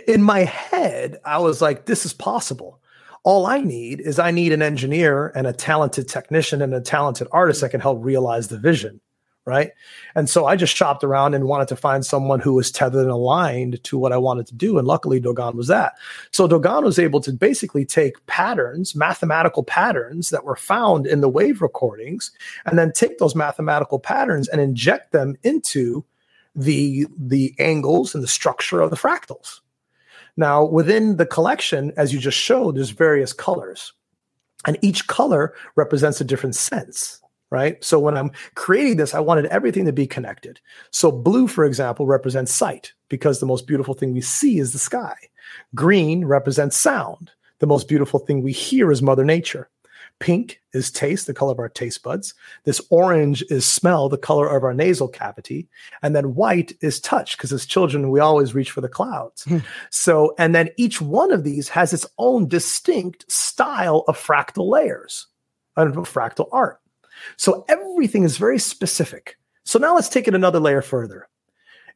in my head, I was like, this is possible. All I need is I need an engineer and a talented technician and a talented artist that can help realize the vision right? And so I just shopped around and wanted to find someone who was tethered and aligned to what I wanted to do. And luckily, Dogan was that. So Dogan was able to basically take patterns, mathematical patterns that were found in the wave recordings, and then take those mathematical patterns and inject them into the the angles and the structure of the fractals. Now, within the collection, as you just showed, there's various colors. And each color represents a different sense right? So when I'm creating this, I wanted everything to be connected. So blue, for example, represents sight because the most beautiful thing we see is the sky. Green represents sound. The most beautiful thing we hear is Mother Nature. Pink is taste, the color of our taste buds. This orange is smell, the color of our nasal cavity. And then white is touch, because as children, we always reach for the clouds. Hmm. so, and then each one of these has its own distinct style of fractal layers, of fractal art. So everything is very specific. So now let's take it another layer further.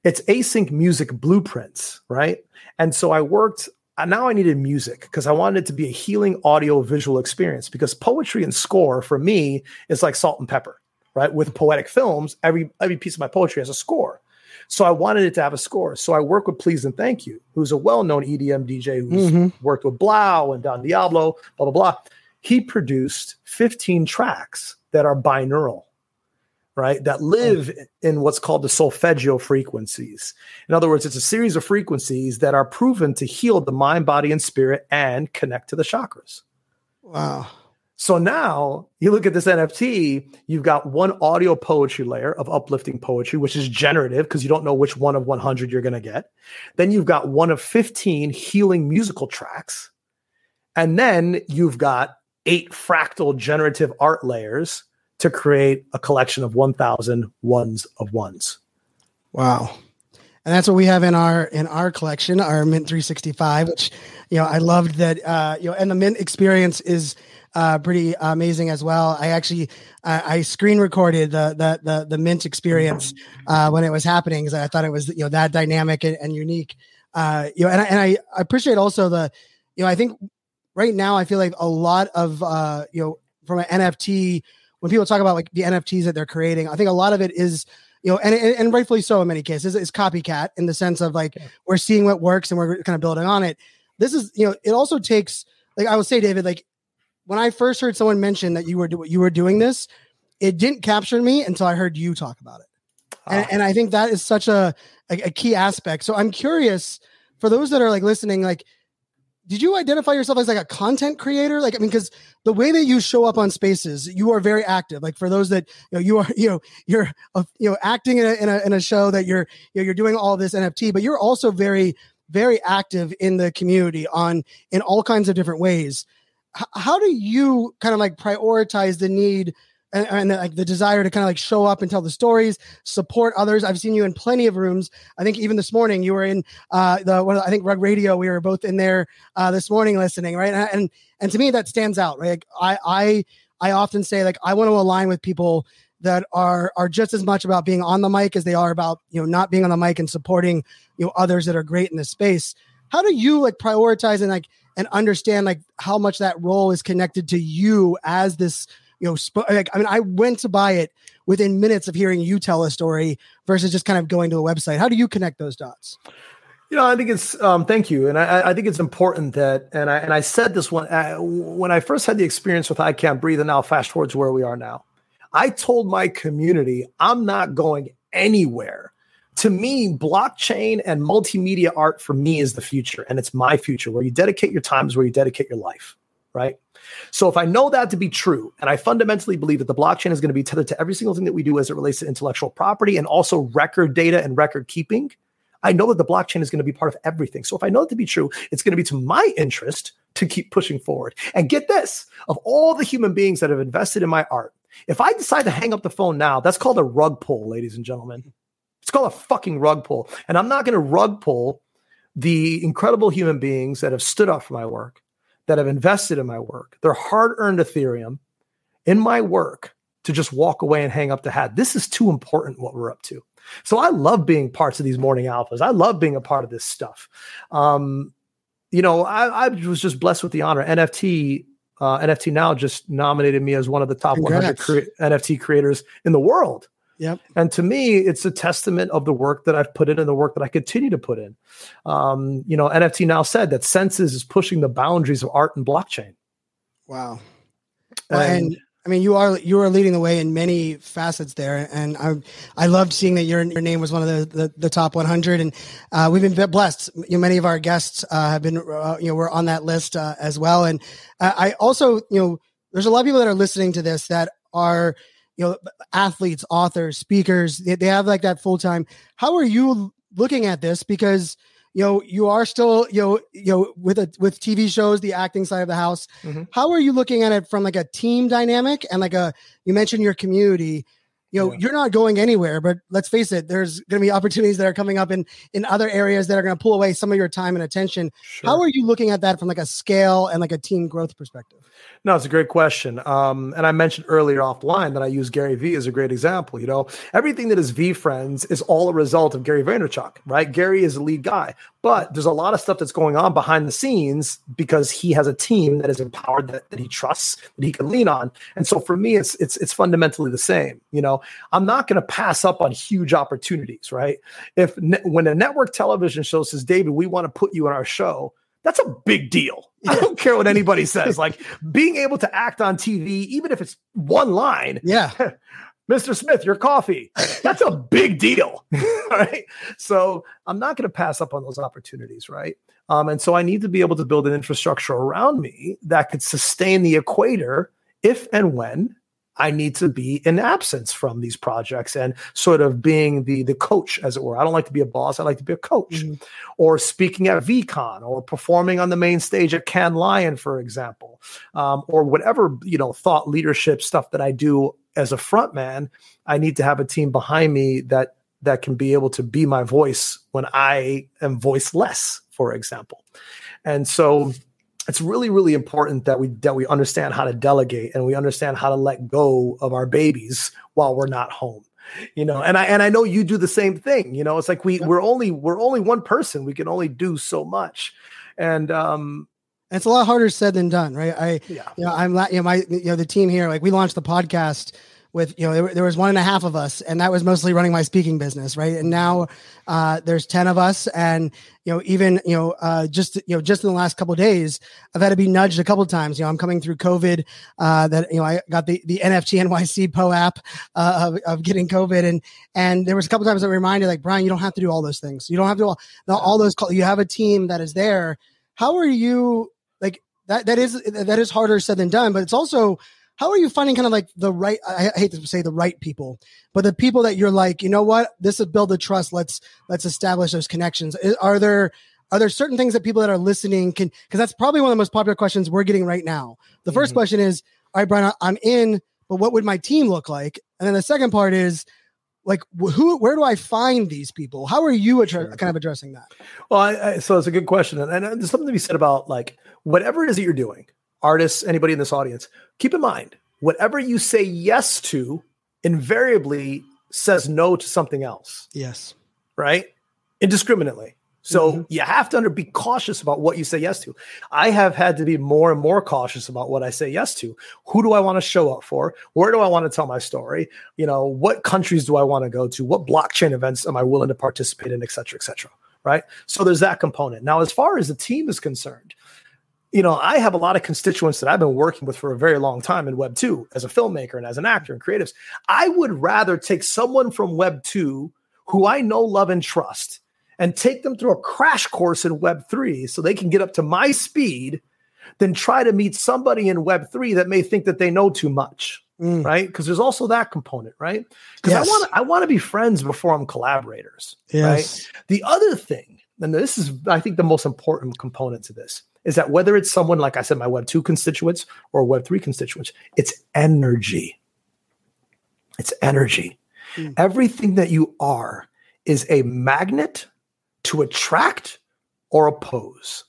It's async music blueprints, right? And so I worked, uh, now I needed music because I wanted it to be a healing audio visual experience because poetry and score for me is like salt and pepper, right? With poetic films, every every piece of my poetry has a score. So I wanted it to have a score. So I work with Please and Thank You, who's a well-known EDM DJ who's mm-hmm. worked with 3LAU and Don Diablo, blah, blah, blah. He produced 15 tracks that are binaural, right? That live in what's called the solfeggio frequencies. In other words, it's a series of frequencies that are proven to heal the mind, body, and spirit and connect to the chakras. Wow. So now you look at this NFT, you've got one audio poetry layer of uplifting poetry, which is generative because you don't know which one of 100 you're going to get. Then you've got one of 15 healing musical tracks. And then you've got eight fractal generative art layers to create a collection of 1000 ones of ones. Wow. And that's what we have in our in our collection, our Mint 365, which you know I loved that uh, you know, and the Mint experience is uh, pretty amazing as well. I actually uh, I screen recorded the the the, the Mint experience uh, when it was happening because I thought it was you know that dynamic and, and unique. Uh, you know, and I, and I appreciate also the you know I think right now I feel like a lot of uh, you know from an NFT when people talk about like the NFTs that they're creating, I think a lot of it is you know, and, and rightfully so in many cases, is copycat in the sense of like we're seeing what works and we're kind of building on it. This is, you know, it also takes like I will say, David, like when I first heard someone mention that you were do- you were doing this, it didn't capture me until I heard you talk about it, and, ah. and I think that is such a, a a key aspect. So I'm curious for those that are like listening, like did you identify yourself as like a content creator? Like i mean because the way that you show up on spaces you are very active. Like for those that you know you are you know you're uh, you know acting in a, in a, in a show that you're you know, you're doing all this nft but you're also very very active in the community on in all kinds of different ways. H- how do you kind of like prioritize the need and, and like the desire to kind of like show up and tell the stories, support others. I've seen you in plenty of rooms. I think even this morning you were in uh, the one. I think Rug Radio. We were both in there uh, this morning listening, right? And, and and to me that stands out, right? Like, I I I often say like I want to align with people that are are just as much about being on the mic as they are about you know not being on the mic and supporting you know others that are great in this space. How do you like prioritize and like and understand like how much that role is connected to you as this you know, sp- like, I mean, I went to buy it within minutes of hearing you tell a story versus just kind of going to a website. How do you connect those dots? You know, I think it's um, thank you, and I, I, think it's important that, and I and I said this when I, uh, when I first had the experience with I Can't Breathe, and now fast forward to where we are now. I told my community I'm not going anywhere. To me, blockchain and multimedia art for me is the future, and it's my future. Where you dedicate your time is where you dedicate your life, right? So if I know that to be true, and I fundamentally believe that the blockchain is going to be tethered to every single thing that we do as it relates to intellectual property and also record data and record keeping, I know that the blockchain is going to be part of everything. So if I know it to be true, it's going to be to my interest to keep pushing forward. And get this of all the human beings that have invested in my art, if I decide to hang up the phone now, that's called a rug pull, ladies and gentlemen. It's called a fucking rug pull. And I'm not going to rug pull the incredible human beings that have stood up for my work, that have invested in my work, their hard earned Ethereum in my work to just walk away and hang up the hat. This is too important what we're up to. So I love being parts of these morning alphas. I love being a part of this stuff. Um, you know, I, I was just blessed with the honor. NFT uh, NFT Now just nominated me as one of the top Congrats. 100 cre- NFT creators in the world. Yep. And to me, it's a testament of the work that I've put in and the work that I continue to put in. Um, you know, NFT Now said that Senses is pushing the boundaries of art and blockchain. Wow. And, and I mean, you are you are leading the way in many facets there, and I I loved seeing that your your name was one of the the, the top 100, and uh, we've been blessed. You know, many of our guests uh, have been uh, you know we're on that list uh, as well, and I also you know there's a lot of people that are listening to this that are you know athletes, authors, speakers. They, they have like that full time. How are you looking at this? Because you know you are still you know you know with a with tv shows the acting side of the house mm-hmm. how are you looking at it from like a team dynamic and like a you mentioned your community you know yeah. you're not going anywhere but let's face it there's going to be opportunities that are coming up in in other areas that are going to pull away some of your time and attention sure. how are you looking at that from like a scale and like a team growth perspective no, it's a great question. Um, and I mentioned earlier offline that I use Gary Vee as a great example. You know, everything that is V VeeFriends is all a result of Gary Vaynerchuk, right? Gary is the lead guy, but there's a lot of stuff that's going on behind the scenes because he has a team that is empowered that, that he trusts that he can lean on. And so for me, it's it's it's fundamentally the same. You know, I'm not going to pass up on huge opportunities, right? If ne- when a network television show says, David, we want to put you in our show that's a big deal. I don't care what anybody says. Like being able to act on TV, even if it's one line. Yeah. Mr. Smith, your coffee. That's a big deal. right. So I'm not going to pass up on those opportunities. Right. Um, and so I need to be able to build an infrastructure around me that could sustain the equator if and when I need to be in absence from these projects and sort of being the the coach, as it were. I don't like to be a boss. I like to be a coach, mm-hmm. or speaking at VeeCon, or performing on the main stage at Cannes Lion, for example, um, or whatever you know thought leadership stuff that I do as a front man. I need to have a team behind me that that can be able to be my voice when I am voiceless, for example. And so it's really really important that we that we understand how to delegate and we understand how to let go of our babies while we're not home you know? And i and i know you do the same thing you know? It's like we we're only we're only one person. We can only do so much. And um it's a lot harder said than done right? I yeah. you know i'm you know my you know the team here like we launched the podcast with you know there, there, was one and a half of us and that was mostly running my speaking business right? And now uh, there's 10 of us and you know even you know uh, just you know just in the last couple days i've had to be nudged a couple times. You know i'm coming through covid uh, that you know i got the the nft nyc POAP uh, of, of getting covid and and there was a couple times that reminded like brian you don't have to do all those things. You don't have to do all, all those call, you have a team that is there. How are you like that that is that is harder said than done but it's also how are you finding kind of like the right I, hate to say the right people but the people that you're like you know what? This is build the trust. Let's let's establish those connections. Are there are there certain things that people that are listening can because that's probably one of the most popular questions we're getting right now. The 1st mm-hmm. question is all right brian i'm in but what would my team look like? And then the second part is like who where do i find these people? How are you kind of addressing that? Well I, I, so it's a good question and, and there's something to be said about like whatever it is that you're doing artists, anybody in this audience, keep in mind whatever you say yes to invariably says no to something else. Yes. Right? Indiscriminately. So mm-hmm. you have to under, be cautious about what you say yes to. I have had to be more and more cautious about what I say yes to. Who do I want to show up for? Where do I want to tell my story? You know, what countries do I want to go to? What blockchain events am I willing to participate in, et cetera, et cetera. Right. So there's that component. Now, as far as the team is concerned, you know, I have a lot of constituents that I've been working with for a very long time in Web 2 as a filmmaker and as an actor and creatives. I would rather take someone from Web 2 who I know, love, and trust and take them through a crash course in Web 3 so they can get up to my speed than try to meet somebody in Web 3 that may think that they know too much. mm. right? Because there's also that component, right? Because yes. I want I want to be friends before I'm collaborators, yes. right? The other thing, and this is I think the most important component to this is that whether it's someone like I said, my Web two constituents or Web three constituents, it's energy. It's energy. Mm. Everything that you are is a magnet to attract or oppose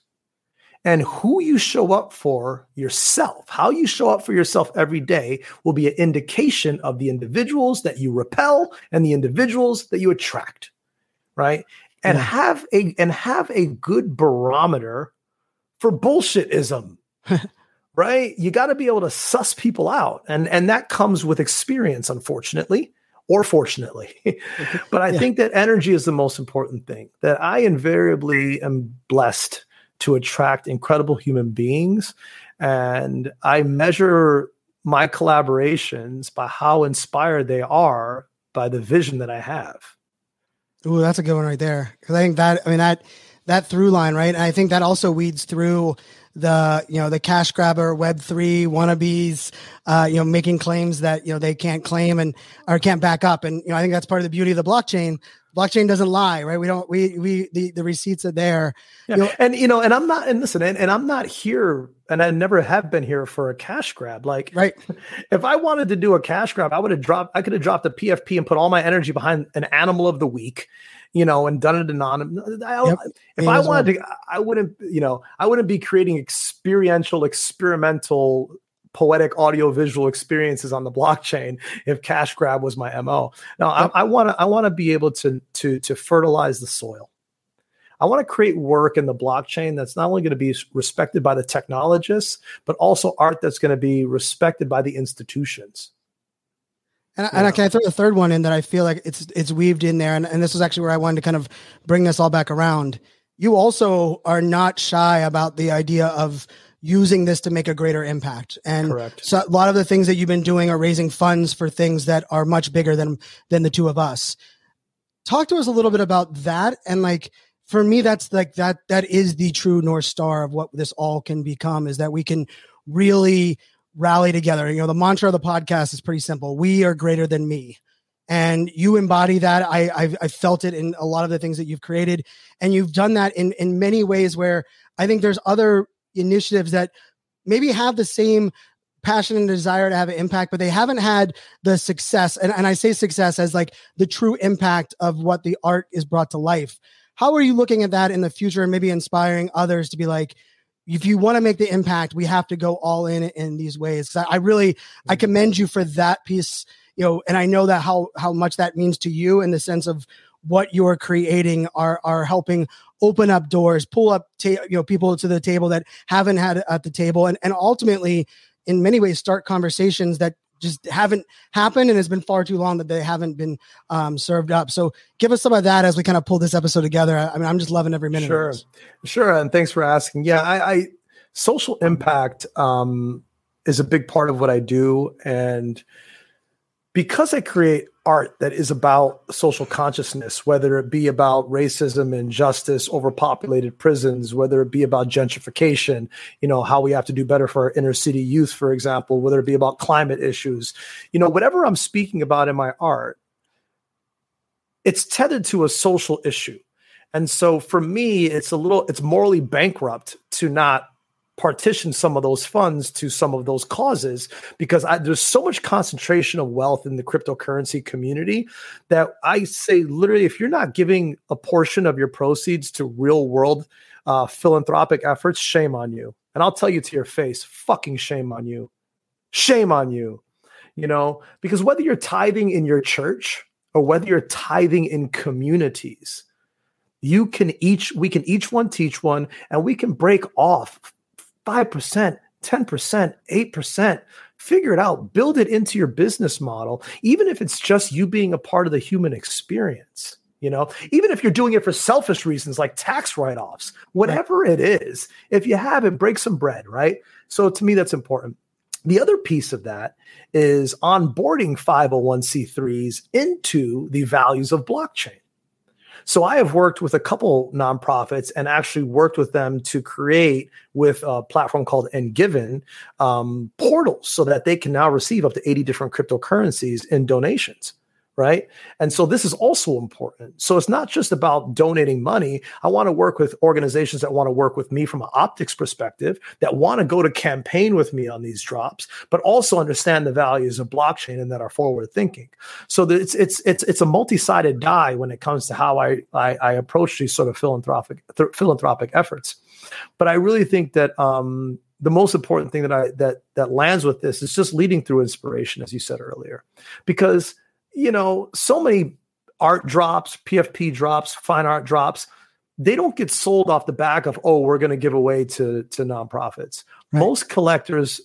and who you show up for yourself, how you show up for yourself every day will be an indication of the individuals that you repel and the individuals that you attract. Right. And yeah. have a and have a good barometer for bullshitism. right? You got to be able to suss people out. And and that comes with experience, unfortunately or fortunately. but I yeah. think that energy is the most important thing. That I invariably am blessed to attract incredible human beings. And I measure my collaborations by how inspired they are by the vision that I have. Ooh, that's a good one right there. Because I think that, I mean, that, that through line, right? And I think that also weeds through the you know the cash grabber web 3 wannabes uh, you know making claims that you know they can't claim and or can't back up. And you know i think that's part of the beauty of the blockchain. Blockchain doesn't lie right? We don't we we the, the receipts are there. Yeah. You know, and you know and i'm not and listen and, and i'm not here and i never have been here for a cash grab. Like right. if i wanted to do a cash grab i would have dropped i could have dropped a pfp and put all my energy behind an animal of the week you know, and done it anonymous. Yep. If I wanted well. to, I wouldn't, you know, I wouldn't be creating experiential, experimental, poetic audio visual experiences on the blockchain if cash grab was my mo. Now. I want to, I want to be able to, to, to fertilize the soil. I want to create work in the blockchain that's not only going to be respected by the technologists, but also art that's going to be respected by the institutions. And, yeah. and I, can I throw the third one in that I feel like it's it's weaved in there, and, and this is actually where I wanted to kind of bring this all back around. You also are not shy about the idea of using this to make a greater impact. And Correct. so a lot of the things that you've been doing are raising funds for things that are much bigger than than the two of us. Talk to us a little bit about that and like for me that's like that that is the true north star of what this all can become is that we can really rally together. You know, the mantra of the podcast is pretty simple. We are greater than me. And you embody that. I, I've, I've felt it in a lot of the things that you've created. And you've done that in, in many ways where I think there's other initiatives that maybe have the same passion and desire to have an impact, but they haven't had the success. And, and I say success as like the true impact of what the art is brought to life. How are you looking at that in the future and maybe inspiring others to be like, if you want to make the impact, we have to go all in in these ways. I really, I mm-hmm. commend you for that piece, you know, and I know that how how much that means to you in the sense of what you're creating are are helping open up doors, pull up, ta- you know, people to the table that haven't had at the table, and and ultimately, in many ways, start conversations that just haven't happened and it's been far too long that they haven't been um, served up. So give us some of that as we kind of pull this episode together. I mean, I'm just loving every minute. Sure. Sure. And thanks for asking. Yeah. I, I social impact um, is a big part of what I do. And because I create art that is about social consciousness, whether it be about racism, injustice, overpopulated prisons, whether it be about gentrification, you know, how we have to do better for our inner city youth, for example, whether it be about climate issues, you know, whatever I'm speaking about in my art, it's tethered to a social issue. And so for me, it's a little, it's morally bankrupt to not partition some of those funds to some of those causes because I, there's so much concentration of wealth in the cryptocurrency community that I say literally if you're not giving a portion of your proceeds to real world uh, philanthropic efforts, shame on you. And I'll tell you to your face, fucking shame on you. Shame on you. You know, because whether you're tithing in your church or whether you're tithing in communities, you can each we can each one teach one and we can break off 5%, 10%, 8%. Figure it out, build it into your business model, even if it's just you being a part of the human experience. You know, even if you're doing it for selfish reasons like tax write offs, whatever it is, if you have it, break some bread, right? So to me, that's important. The other piece of that is onboarding 501c3s into the values of blockchain. So I have worked with a couple nonprofits and actually worked with them to create with a platform called Engiven um, portals so that they can now receive up to 80 different cryptocurrencies in donations right? And so this is also important. So it's not just about donating money. I want to work with organizations that want to work with me from an optics perspective, that want to go to campaign with me on these drops, but also understand the values of blockchain and that are forward thinking. So it's it's it's it's a multi-sided die when it comes to how I I, I approach these sort of philanthropic th- philanthropic efforts. But I really think that um, the most important thing that I that that lands with this is just leading through inspiration, as you said earlier, because you know, so many art drops, PFP drops, fine art drops, they don't get sold off the back of, oh, we're going to give away to, to nonprofits. Right. Most collectors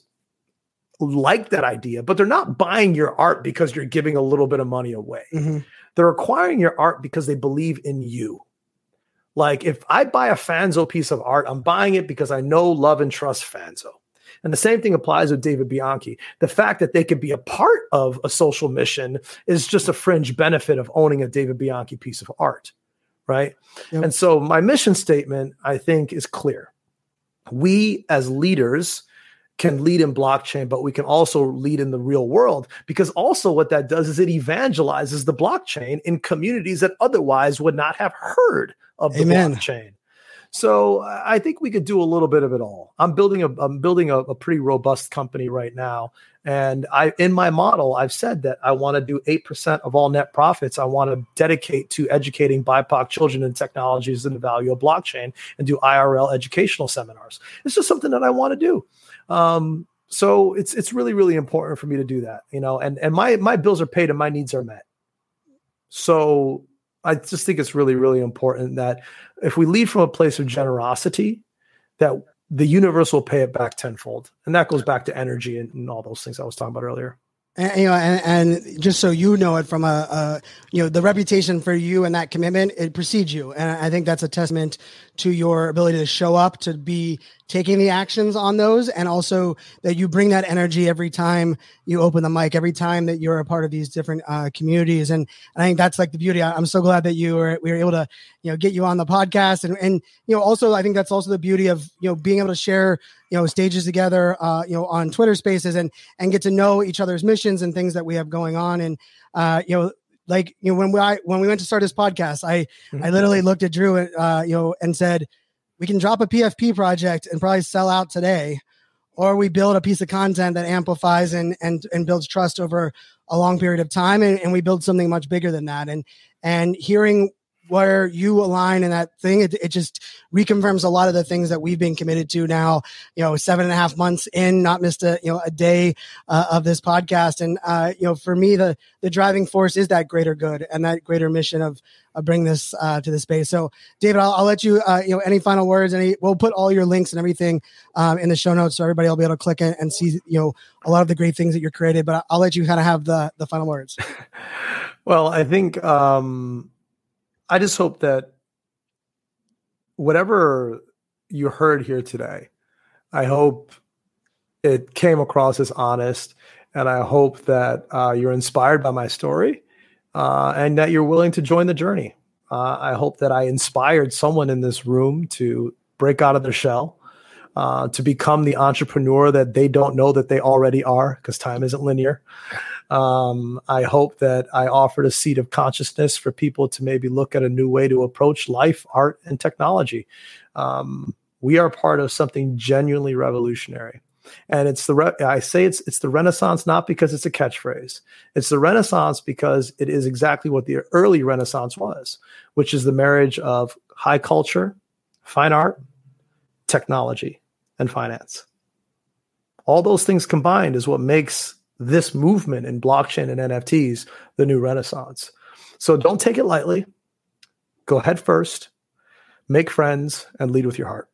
like that idea, but they're not buying your art because you're giving a little bit of money away. Mm-hmm. They're acquiring your art because they believe in you. Like if I buy a Fanzo piece of art, I'm buying it because I know, love, and trust Fanzo. And the same thing applies with David Bianchi. The fact that they could be a part of a social mission is just a fringe benefit of owning a David Bianchi piece of art. Right. Yep. And so my mission statement, I think, is clear. We as leaders, can lead in blockchain, but we can also lead in the real world because also what that does is it evangelizes the blockchain in communities that otherwise would not have heard of the Amen. blockchain. So I think we could do a little bit of it all. I'm building a I'm building a, a pretty robust company right now, and I in my model I've said that I want to do eight percent of all net profits. I want to dedicate to educating BIPOC children in technologies and the value of blockchain, and do IRL educational seminars. It's just something that I want to do. Um, so it's it's really really important for me to do that, you know. And and my my bills are paid and my needs are met. So I just think it's really, really important that if we lead from a place of generosity, that the universe will pay it back tenfold. And that goes back to energy and, and all those things I was talking about earlier. And, you know, and, and, just so you know it from a, a, you know, the reputation for you and that commitment, it precedes you. And I think that's a testament to your ability to show up, to be taking the actions on those, and also that you bring that energy every time you open the mic, every time that you're a part of these different uh, communities. And, and I think that's like the beauty. I, am so glad that you were we were able to you know get you on the podcast, and and you know also I think that's also the beauty of you know being able to share you know stages together, uh, you know on Twitter Spaces, and and get to know each other's missions and things that we have going on, and uh, you know like you know when we I, when we went to start this podcast, I mm-hmm. I literally looked at Drew, uh, you know, and said we can drop a PFP project and probably sell out today, or we build a piece of content that amplifies and and and builds trust over a long period of time, and, and we build something much bigger than that. And and hearing where you align in that thing, it, it just reconfirms a lot of the things that we've been committed to now, you know, seven and a half months in, not missed a, you know, a day uh, of this podcast. And, uh, you know, for me, the, the driving force is that greater good and that greater mission of, of bring this uh, to the space. So David, I'll, I'll let you, uh, you know, any final words, any, we'll put all your links and everything um, in the show notes. So everybody will be able to click and, and see, you know, a lot of the great things that you're created, but I'll let you kind of have the, the final words. well, I think, um, I just hope that whatever you heard here today, I hope it came across as honest, and I hope that uh, you're inspired by my story, uh, and that you're willing to join the journey. Uh, I hope that I inspired someone in this room to break out of their shell, uh, to become the entrepreneur that they don't know that they already are, because time isn't linear. Um, I hope that I offered a seat of consciousness for people to maybe look at a new way to approach life, art, and technology. Um, we are part of something genuinely revolutionary. And it's the re- I say it's it's the Renaissance not because it's a catchphrase. It's the Renaissance because it is exactly what the early Renaissance was, which is the marriage of high culture, fine art, technology, and finance. All those things combined is what makes this movement in blockchain and NFTs the new renaissance. So don't take it lightly. Go head first, make friends, and lead with your heart.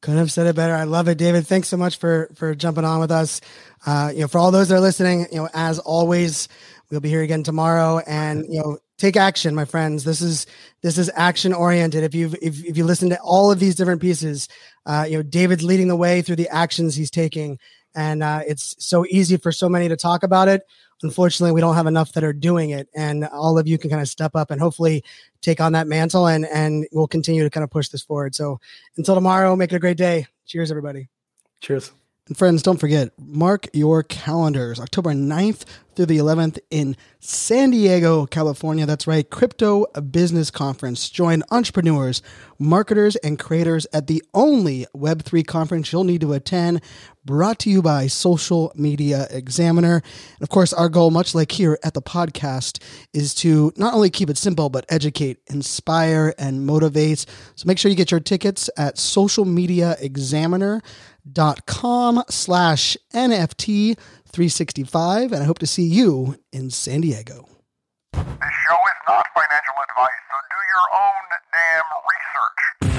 Couldn't have said it better. I love it, David. Thanks so much for for jumping on with us. Uh, you know, for all those that are listening, you know, as always, we'll be here again tomorrow. And you know, take action, my friends. This is this is action oriented. If you've if, if you listen to all of these different pieces, uh, you know, David's leading the way through the actions he's taking and uh, it's so easy for so many to talk about it. Unfortunately, we don't have enough that are doing it, and all of you can kind of step up and hopefully take on that mantle, and and we'll continue to kind of push this forward. So until tomorrow, make it a great day. Cheers, everybody. Cheers. And friends, don't forget, mark your calendars. October 9th through the 11th in San Diego, California. That's right, Crypto Business Conference. Join entrepreneurs, marketers, and creators at the only Web3 conference you'll need to attend, brought to you by Social Media Examiner. And of course, our goal, much like here at the podcast, is to not only keep it simple, but educate, inspire, and motivate. So make sure you get your tickets at Social Media Examiner dot com slash NFT 365, and I hope to see you in San Diego. This show is not financial advice, so do your own damn research.